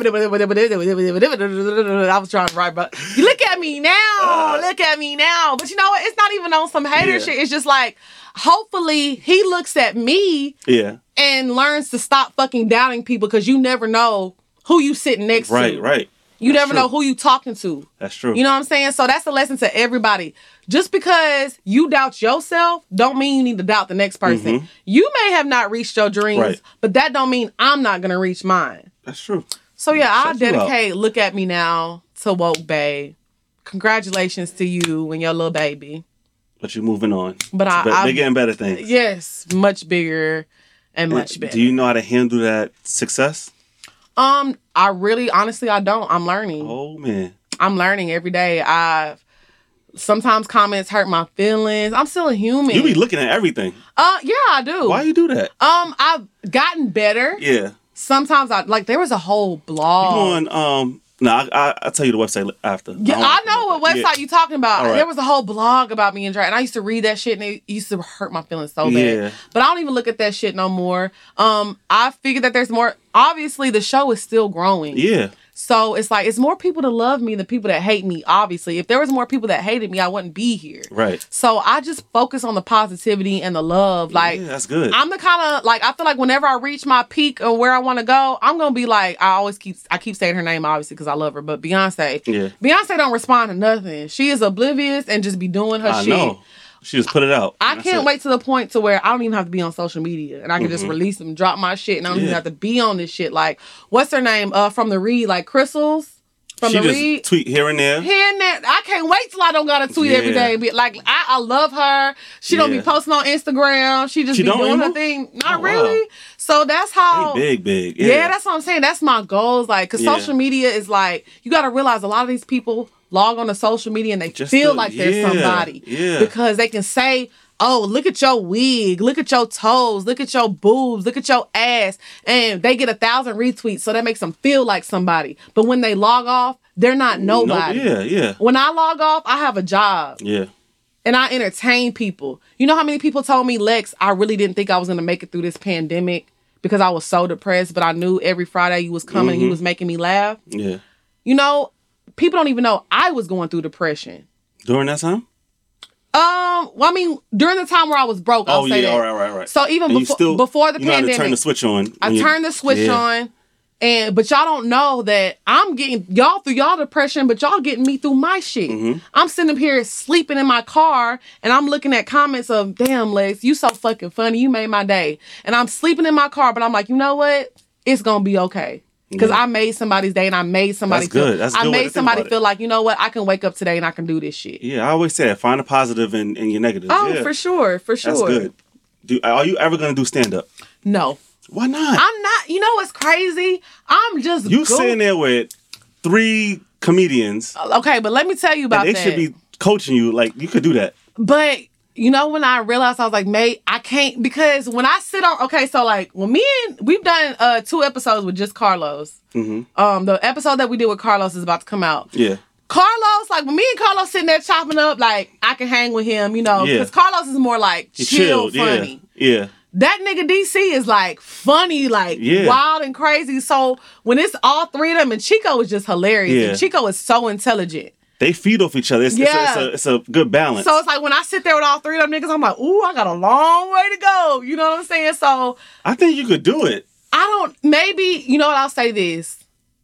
was trying to write, but you look at me now. Look at me now. But you know what? It's not even on some hater Yeah. shit. It's just like, hopefully, he looks at me Yeah. and learns to stop fucking doubting people because you never know who you sitting next Right, to. right. Right. You That's never true. know who you talking to. That's true. You know what I'm saying? So that's a lesson to everybody. Just because you doubt yourself, don't mean you need to doubt the next person. Mhm. You may have not reached your dreams, Right. but that don't mean I'm not gonna reach mine. That's true. So yeah, I'll Shut you up. dedicate "Look at Me Now" to Woke Bay. Congratulations to you and your little baby. But you're moving on. But I, I bigger and better things. yes, much bigger and much And better. Do you know how to handle that success? um, I really, honestly, I don't. I'm learning. Oh man. I'm learning every day. I've sometimes comments hurt my feelings. I'm still a human. You be looking at everything. Uh, yeah, I do. Why you do that? Um, I've gotten better. Yeah. Sometimes I like there was a whole You blog. um no, I, I I'll tell you the website after. yeah, don't I know what website you talking about. Right. There was a whole blog about me and Dre, and I used to read that shit, and it used to hurt my feelings so bad. Yeah. But I don't even look at that shit no more. Um, I figured that there's more. Obviously, the show is still growing. Yeah. So it's like it's more people to love me than people that hate me. Obviously, if there was more people that hated me, I wouldn't be here. Right. So I just focus on the positivity and the love. Like yeah, that's good. I'm the kind of like I feel like whenever I reach my peak of where I want to go, I'm gonna be like I always keep I keep saying her name obviously because I love her, but Beyonce, Yeah. Beyonce don't respond to nothing. She is oblivious and just be doing her I shit. know. She just put it out. I can't wait to the point to where I don't even have to be on social media and I can just release them, drop my shit, and I don't even Mm-hmm. Have to be on this shit. Like, what's her name? Uh, from the read, like Crissle's from She the just read. tweet here and there. Here and there. I can't wait till I don't gotta tweet every Yeah. day. Be like, I, I love her. She don't be posting on Instagram. She just She be doing her thing. Not Oh, wow. So that's how. Hey, big, big. Yeah. Yeah, that's what I'm saying. That's my goals. Like, cause Yeah. social media is like, you got to realize a lot of these people log on to social media and they Just feel to- like they're somebody. yeah. Because they can say, oh, look at your wig, look at your toes, look at your boobs, look at your ass. And they get a thousand retweets. So that makes them feel like somebody. But when they log off, they're not No- nobody. yeah, yeah, When I log off, I have a job yeah. and I entertain people. You know how many people told me, Lex, I really didn't think I was gonna make it through this pandemic because I was so depressed, but I knew every Friday you was coming and you was making me laugh. Yeah. You know, people don't even know I was going through depression. During that time? Um, well, I mean, during the time where I was broke, I'll oh, say yeah. that. All right, all right, all right. So even before still- before the pandemic, you know pandemic, turn the switch on. I you- turned the switch Yeah. on. And but y'all don't know that I'm getting y'all through y'all depression, but y'all getting me through my shit. Mm-hmm. I'm sitting up here sleeping in my car and I'm looking at comments of damn Lex, you so fucking funny. You made my day. And I'm sleeping in my car, but I'm like, you know what? It's gonna be okay. Because Yeah. I made somebody's day and I made somebody That's feel good. That's a I good made somebody feel like, you know what, I can wake up today and I can do this shit. Yeah, I always say that. Find a positive in, in your negative. Oh, yeah. for sure, for sure. That's good. Do, are you ever to do stand up? No. Why not? I'm not, you know what's crazy? I'm just you go- sitting there with three comedians, Okay, but let me tell you about they that. should be coaching you. Like, you could do that. But you know when I realized I was like, mate, I can't because when I sit on okay, so like when me and we've done uh two episodes with just Carlos. hmm Um, the episode that we did with Carlos is about to come out. Yeah. Carlos, like when me and Carlos sitting there chopping up, like I can hang with him, you know, Yeah. because Carlos is more like chill, funny. Yeah. Yeah. That nigga DC is like funny, like Yeah. wild and crazy. So when it's all three of them, and Chico is just hilarious. Yeah. And Chico is so intelligent. They feed off each other. It's, Yeah. it's, a, it's, a, it's a good balance. So it's like when I sit there with all three of them niggas, I'm like, ooh, I got a long way to go. You know what I'm saying? So I think you could do it. I don't maybe, you know what, I'll say this.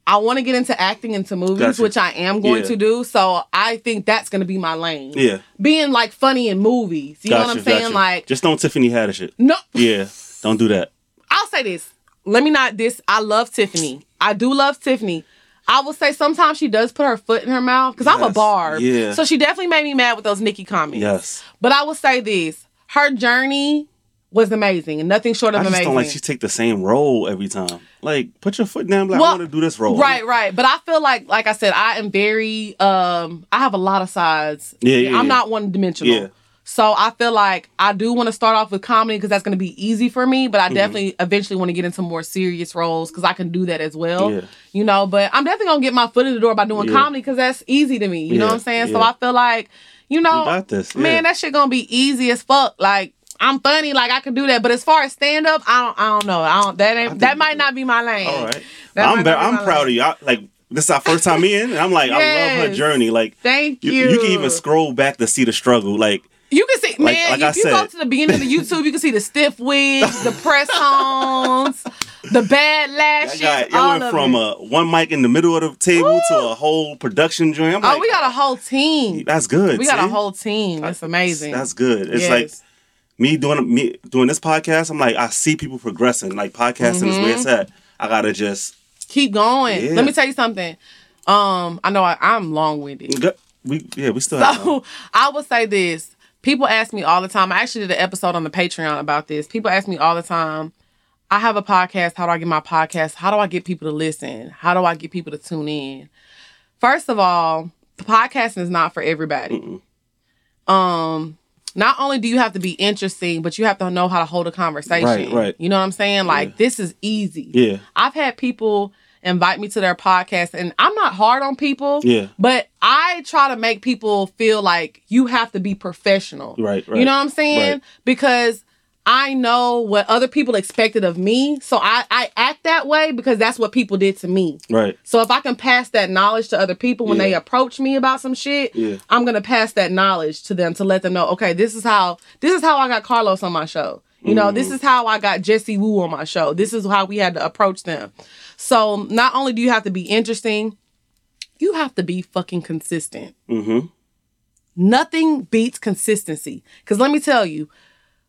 I want to get into acting into movies, Gotcha. which I am going Yeah. to do. So I think that's gonna be my lane. Yeah. Being like funny in movies. You know what I'm saying? gotcha. Like just don't Tiffany Haddish it. no Yeah. Don't do that. I'll say this. Let me not this. I love Tiffany. I do love Tiffany. I will say sometimes she does put her foot in her mouth because I'm a barb. Yeah. So she definitely made me mad with those Nikki comments. Yes. But I will say this: her journey was amazing and nothing short of I just amazing. don't like she take the same role every time. Like, put your foot down. Like, Well, I want to do this role. Right, right. But I feel like, like I said, I am very. um I have a lot of sides. Yeah, yeah, I'm yeah. not one dimensional. Yeah. So I feel like I do want to start off with comedy because that's going to be easy for me. But I Mm-hmm. definitely eventually want to get into more serious roles because I can do that as well. Yeah. You know, but I'm definitely gonna get my foot in the door by doing Yeah. comedy because that's easy to me. You know what I'm saying? So. I feel like, you know, You this. man, yeah. that shit gonna be easy as fuck. Like I'm funny, like I can do that. But as far as stand up, I don't, I don't know. I don't. That ain't. that might not be my lane. All right. That I'm might very, not be I'm proud lane. of you. I, like, this is our first time in, and I'm like, I love her journey. Like, Thank you, you. you can even scroll back to see the struggle. Like, You can see, man. like I if you go to the beginning of the [LAUGHS] YouTube, you can see the stiff wigs, the press [LAUGHS] ons, the bad I lashes. got, all y'all went of from it. a one mic in the middle of the table to a whole production joint. I'm oh, like, we got a whole team. that's good. We got a whole team. That's amazing. That's good. It's Yes. like me doing me doing this podcast. I'm like, I see people progressing. Like podcasting is where it's Mm-hmm. at. I gotta just keep going. Yeah. Let me tell you something. Um, I know I, I'm long winded. we yeah we still have. So [LAUGHS] I will say this. People ask me all the time. I actually did an episode on the Patreon about this. People ask me all the time. I have a podcast. How do I get my podcast? How do I get people to listen? How do I get people to tune in? First of all, podcasting is not for everybody. Um, not only do you have to be interesting, but you have to know how to hold a conversation. Right, right. You know what I'm saying? Like Yeah. this is easy. Yeah. I've had people invite me to their podcast, and I'm not hard on people. Yeah. But I try to make people feel like you have to be professional. Right, right, You know what I'm saying? right. Because I know what other people expected of me. So I, I act that way because that's what people did to me. Right. So if I can pass that knowledge to other people when they approach me about some shit, Yeah. I'm gonna pass that knowledge to them to let them know, okay, this is how this is how I got Carlos on my show. You know, Mm. this is how I got Jesse Wu on my show. This is how we had to approach them. So not only do you have to be interesting, you have to be fucking consistent. Mm-hmm. Nothing beats consistency. Cause let me tell you,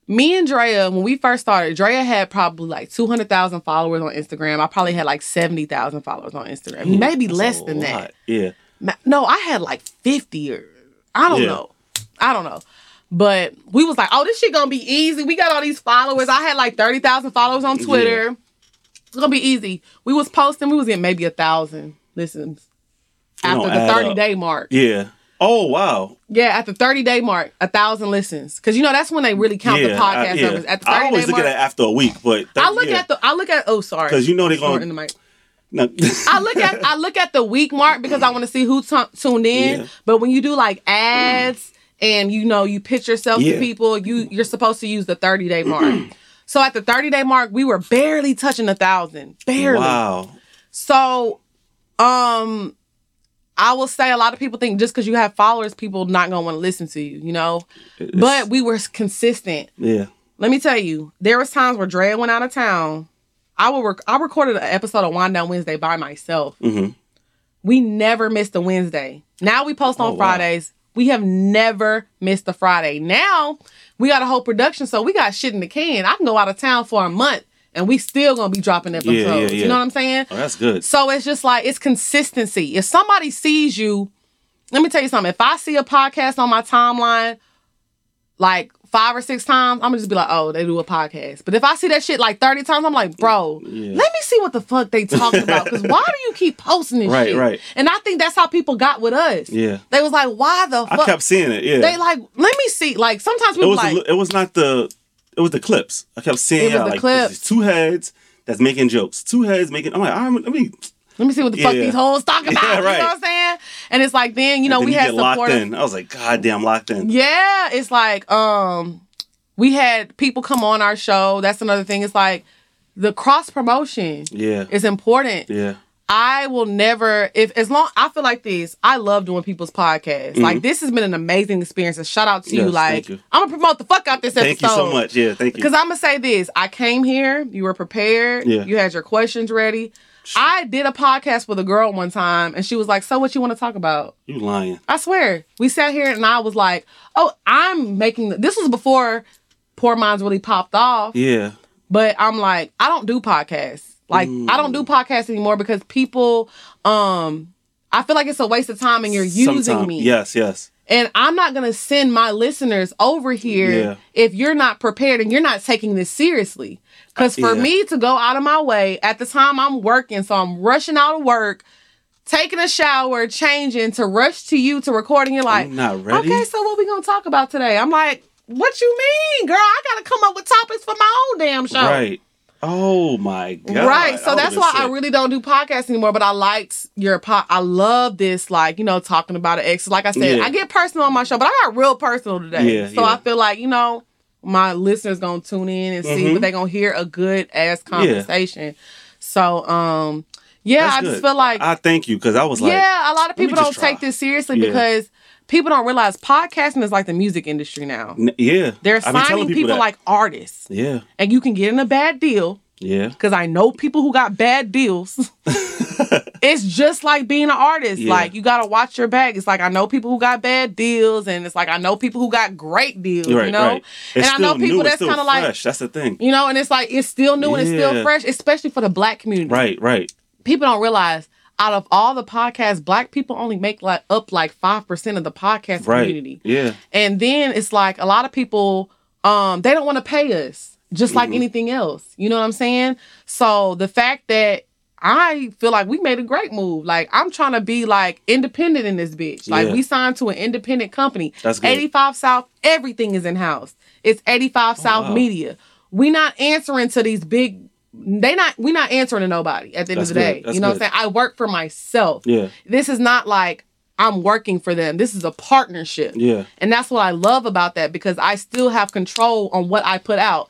me and Drea, when we first started, Drea had probably like 200,000 followers on Instagram. I probably had like 70,000 followers on Instagram. Maybe less than that. lot. Yeah. No, I had like 50 or I don't Yeah. know. I don't know. But we was like, oh, this shit gonna be easy. We got all these followers. I had like 30,000 followers on Twitter. It's gonna be easy. We was posting, we was getting maybe a thousand listens after the 30 up. day mark. Yeah. Oh wow. Yeah, at the 30 day mark, a thousand listens. Cause you know that's when they really count yeah. the podcast I, yeah. numbers. At the 30 I always look mark. at it after a week, but I look yeah. at the I look at oh sorry. 'Cause you know they Snorting gonna- in the mic. No. [LAUGHS] I look at I look at the week mark because I want to see who tu- tuned in. Yeah. But when you do like ads and you know you pitch yourself Yeah. to people, you you're supposed to use the 30 day mark. [CLEARS THROAT] so at the 30 day mark, we were barely touching a thousand, barely. wow. So, um, I will say a lot of people think just because you have followers, people not gonna want to listen to you, you know. It's- But we were consistent. yeah. Let me tell you, there was times where Drea went out of town. I will. Rec- I recorded an episode of Wind Down Wednesday by myself. hmm We never missed a Wednesday. Now we post on Oh, wow. Fridays. We have never missed a Friday. Now we got a whole production, so we got shit in the can. I can go out of town for a month and we still gonna be dropping episodes. yeah, yeah. You know what I'm saying? Oh, that's good. So it's just like it's consistency. If somebody sees you, let me tell you something. If I see a podcast on my timeline like five or six times, I'm gonna just be like, oh, they do a podcast. But if I see that shit like 30 times, I'm like, bro, Yeah. let me see what the fuck they talking about. Cause [LAUGHS] why do you keep posting this Right, shit? right. And I think that's how people got with us. Yeah. They was like, why the fuck? I kept seeing it. Yeah. They like, let me see. Like sometimes it was. like, a, it was not the. It was the clips. I kept seeing It was the like clips. two heads that's making jokes. Two heads making. I'm like, I'm, let me. let me see what the fuck these hoes talking [LAUGHS] about. Yeah, You know what I'm saying? And it's like then, you know, then we you had in. I was like, God damn, locked in. Yeah, it's like um we had people come on our show. That's another thing. It's like the cross promotion Yeah. is important. Yeah. I will never if as long I feel like this, I love doing people's podcasts. Like this has been an amazing experience. And shout out to you. Mm-hmm. Like thank you. I'm gonna promote the fuck out this episode. Thank you so much. Yeah. Thank you. Because I'm gonna say this. I came here, you were prepared, Yeah. you had your questions ready. I did a podcast with a girl one time and she was like, So what you want to talk about? you lying. I swear. We sat here and I was like, oh, I'm making this was before Poor Minds really popped off. Yeah. But I'm like, I don't do podcasts. Like I don't do podcasts anymore because people um I feel like it's a waste of time and you're using Sometime- me. Yes. Yes. And I'm not gonna send my listeners over here Yeah. if you're not prepared and you're not taking this seriously. Because for Yeah. me to go out of my way at the time I'm working, so I'm rushing out of work, taking a shower, changing to rush to you to record, and you're like, I'm not ready. okay, so what we gonna talk about today? I'm like, what you mean, girl? I gotta come up with topics for my own damn show. Right. Oh my god. Right. So I that's why I really don't do podcasts anymore. But I liked your pod. I love this, like, you know, talking about an ex. Like I said, Yeah. I get personal on my show, but I got real personal today. Yeah, so yeah. I feel like, you know, my listeners gonna tune in and see, Mhm. but they gonna hear a good ass conversation. So um yeah, That's I just feel like I thank you because I was like, yeah, a lot of people don't try. take this seriously because people don't realize podcasting is like the music industry now. N- yeah. They're signing people, that. like artists, Yeah. and you can get in a bad deal Yeah. because I know people who got bad deals. [LAUGHS] it's just like being an artist. Yeah. Like you gotta watch your bag. It's like I know people who got bad deals, and it's like I know people who got great deals. Right. you know, Right. And I know people new, that's kind of like. That's the thing. you know, and it's like it's still new and it's still fresh, especially for the black community. Right. Right. People don't realize. Out of all the podcasts, black people only make like up like five percent of the podcast Right. community. Yeah. And then it's like a lot of people, um, they don't want to pay us, just like Mm-hmm. anything else. You know what I'm saying? So the fact that I feel like we made a great move. Like I'm trying to be like independent in this bitch. Like Yeah. we signed to an independent company. That's good. 85 South, everything is in house. It's 85 South Oh, wow. Media. We not answering to these big. They not. We not answering to nobody at the end That's of the good. day. That's you know good. what I'm saying? I work for myself. Yeah. This is not like I'm working for them. This is a partnership. Yeah. And that's what I love about that because I still have control on what I put out.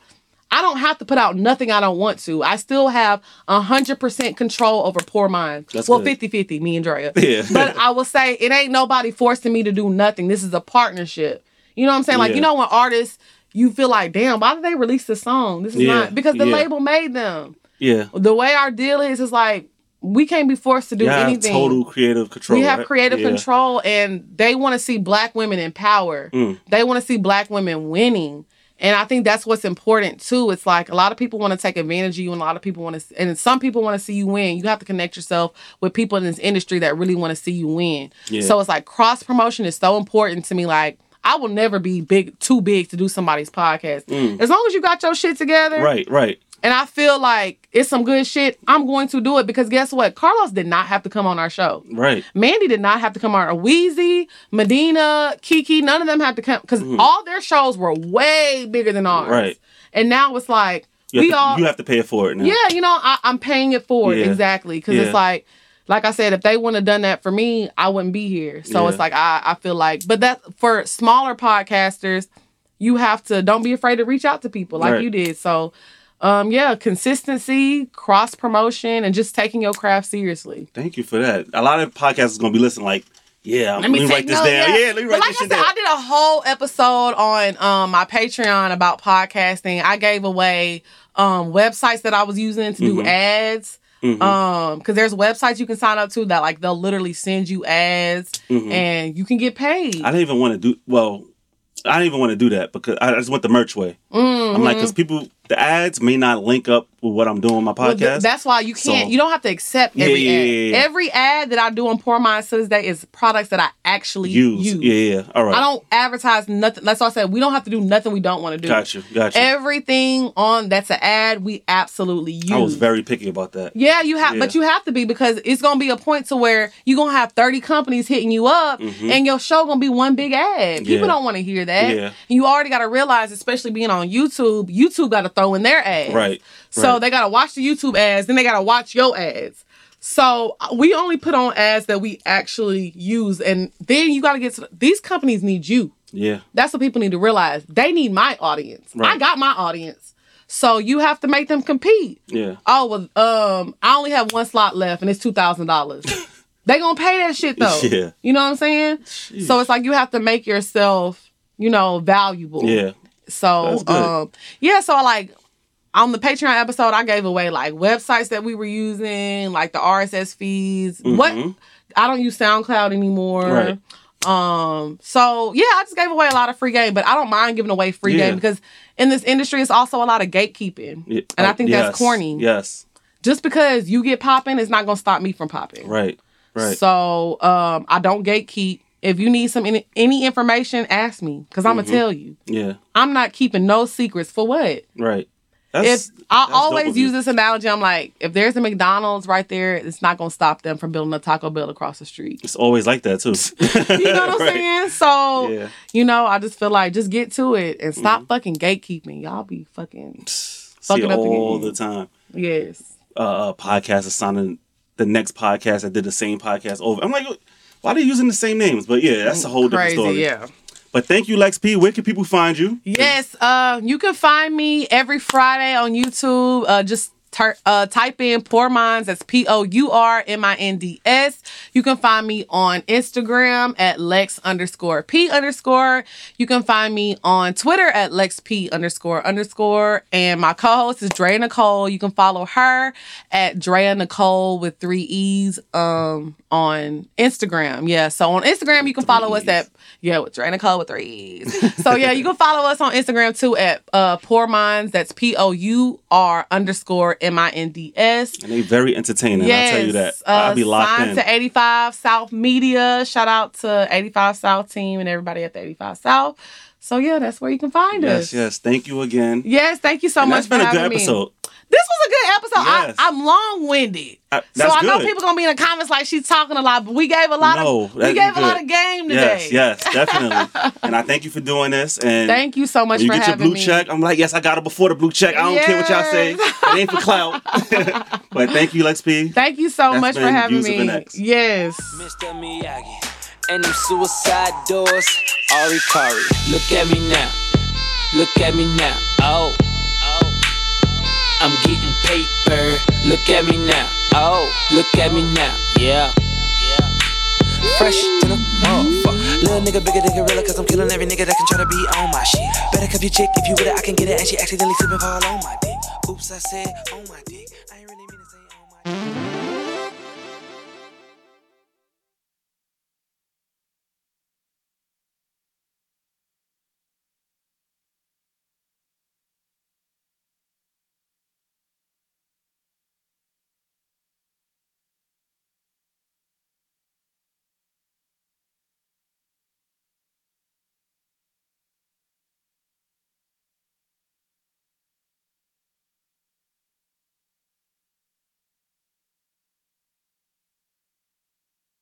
I don't have to put out nothing I don't want to. I still have 100% control over Poor Minds. That's well, good. 50 50, me and Drea. [LAUGHS] Yeah. but I will say it ain't nobody forcing me to do nothing. This is a partnership. You know what I'm saying? Like, Yeah. you know, when artists, you feel like, damn, why did they release this song? This is Yeah, not because the yeah. label made them. Yeah. The way our deal is, is like, we can't be forced to do You have anything. total creative control. we have right? creative Yeah. control and they want to see black women in power. Mm. They want to see black women winning. And I think that's what's important too. It's like a lot of people want to take advantage of you and a lot of people want to and some people want to see you win. You have to connect yourself with people in this industry that really want to see you win. Yeah. So it's like cross promotion is so important to me like I will never be big too big to do somebody's podcast. Mm. As long as you got your shit together Right, right. and I feel like it's some good shit, I'm going to do it because guess what? Carlos did not have to come on our show. Right. Mandy did not have to come on. Wheezy, Medina, Kiki, none of them had to come because all their shows were way bigger than ours. Mm-hmm. Right. And now it's like You we to, all, you have to pay it for it now. yeah, you know, I, I'm paying it for Yeah. exactly because Yeah. it's like, like I said, if they wouldn't have done that for me, I wouldn't be here. So Yeah. it's like I, I feel like, but that for smaller podcasters, you have to don't be afraid to reach out to people like Right. you did. So. Um, yeah, consistency, cross promotion, and just taking your craft seriously. Thank you for that. A lot of podcasts are gonna be listening like, yeah, let me, take write this notes, down. Yeah, let me But write like this I said, down. I did a whole episode on um my Patreon about podcasting. I gave away um websites that I was using to do Mhm. ads. Mhm. Um, because there's websites you can sign up to that like they'll literally send you ads Mhm. and you can get paid. I didn't even want to do well. I didn't even want to do that because I just went the merch way. I'm like, because people, the ads may not link up with what I'm doing on my Mm-hmm. Well, podcast. th- that's why you can't. So- you don't have to accept every yeah, ad. yeah, yeah. Every ad that I do on Poor this day is products that I actually use. use. Yeah, yeah. All right. I don't advertise nothing. That's why I said we don't have to do nothing we don't want to do. Got you. Got you. Everything on that's an ad we absolutely use. I was very picky about that. yeah, you have, but you have to be because it's gonna be a point to where you're gonna have 30 companies hitting you up, Mhm. and your show gonna be one big ad. People don't want to hear that. Yeah. You already got to realize, especially being on YouTube, YouTube got to throw in their ads. Right. So right. they got to watch the YouTube ads, then they got to watch your ads. So uh, we only put on ads that we actually use, and then you got to get to these companies need you. Yeah. That's what people need to realize. They need my audience. I got my audience. So you have to make them compete. Yeah. Oh well, um, I only have one slot left, and it's two thousand dollars. [LAUGHS] they gonna pay that shit though. Yeah. You know what I'm saying? So it's like you have to make yourself, you know, valuable. Yeah. So um, yeah. So I like on the Patreon episode, I gave away like websites that we were using, like the RSS feeds. What Mhm. I don't use SoundCloud anymore. Right. Um, so yeah, I just gave away a lot of free game, but I don't mind giving away free Yeah. game because in this industry it's also a lot of gatekeeping. Yeah. And I Oh, think yes. that's corny. Yes. Just because you get popping it's not gonna stop me from popping. Right. Right. So um I don't gatekeep. If you need some any, any information, ask me. Cause I'm gonna tell you. yeah. I'm not keeping no secrets for what? Right. That's, if I always use this analogy, I'm like, if there's a McDonald's right there, it's not gonna stop them from building a Taco Bell across the street. it's always like that too. [LAUGHS] You know what I'm [LAUGHS] saying? So Yeah. you know, I just feel like just get to it and stop fucking gatekeeping. Y'all be fucking [SIGHS] Fucking up again. all the time. yes. Uh, uh podcast is signing the next podcast that did the same podcast over. I'm like, why are they using the same names? But yeah, that's a whole different story. yeah. But thank you, Lex P. Where can people find you? Yes, uh, you can find me every Friday on YouTube. Uh, just uh, type in Pour Minds. That's P O U R M I N D S. You can find me on Instagram at Lex underscore P underscore. You can find me on Twitter at Lex P underscore underscore. And my co-host is Drea Nicole. You can follow her at Drea Nicole with three E's um on Instagram. Yeah. So on Instagram you can follow us at yeah, with Dre Nicole with three E's. so yeah, you can follow us on Instagram too at uh Pour Minds. That's P O U R underscore M I N D S. And they very entertaining. I'll tell you that. uh, I'll be locked signed in. to 85 South Media. Shout out to 85 South team and everybody at the 85 South. So yeah, that's where you can find yes, us. yes. Yes. Thank you again. Yes, thank you so And much that's been for a good episode. me. Episode. This was a good episode. Yes. I, I'm long winded. Uh, So that's I know good. people gonna be in the comments like she's talking a lot, but we gave a lot No, of we that'd gave a lot of game today. Yes, yes, [LAUGHS] definitely. and I thank you for doing this. And Thank you so much when you for get your blue me. check, I'm like, yes, I got it before the blue check. I don't care what y'all say. It ain't for clout. [LAUGHS] [LAUGHS] but thank you, Lex P. Thank you so That's much for having Views me. Yes. Mr. Miyagi. And them suicide doors, Ari Kari. Look at me now. Look at me now. Oh. I'm getting paper. Look at me now. Oh, look at me now. Yeah. Fresh to the motherfucker. Little nigga bigger than gorilla, cause I'm killing every nigga that can try to be on my shit. Better cuff your chick if you with it, I can get it, and she accidentally slipping fall on my dick. Oops, I said on my dick. I ain't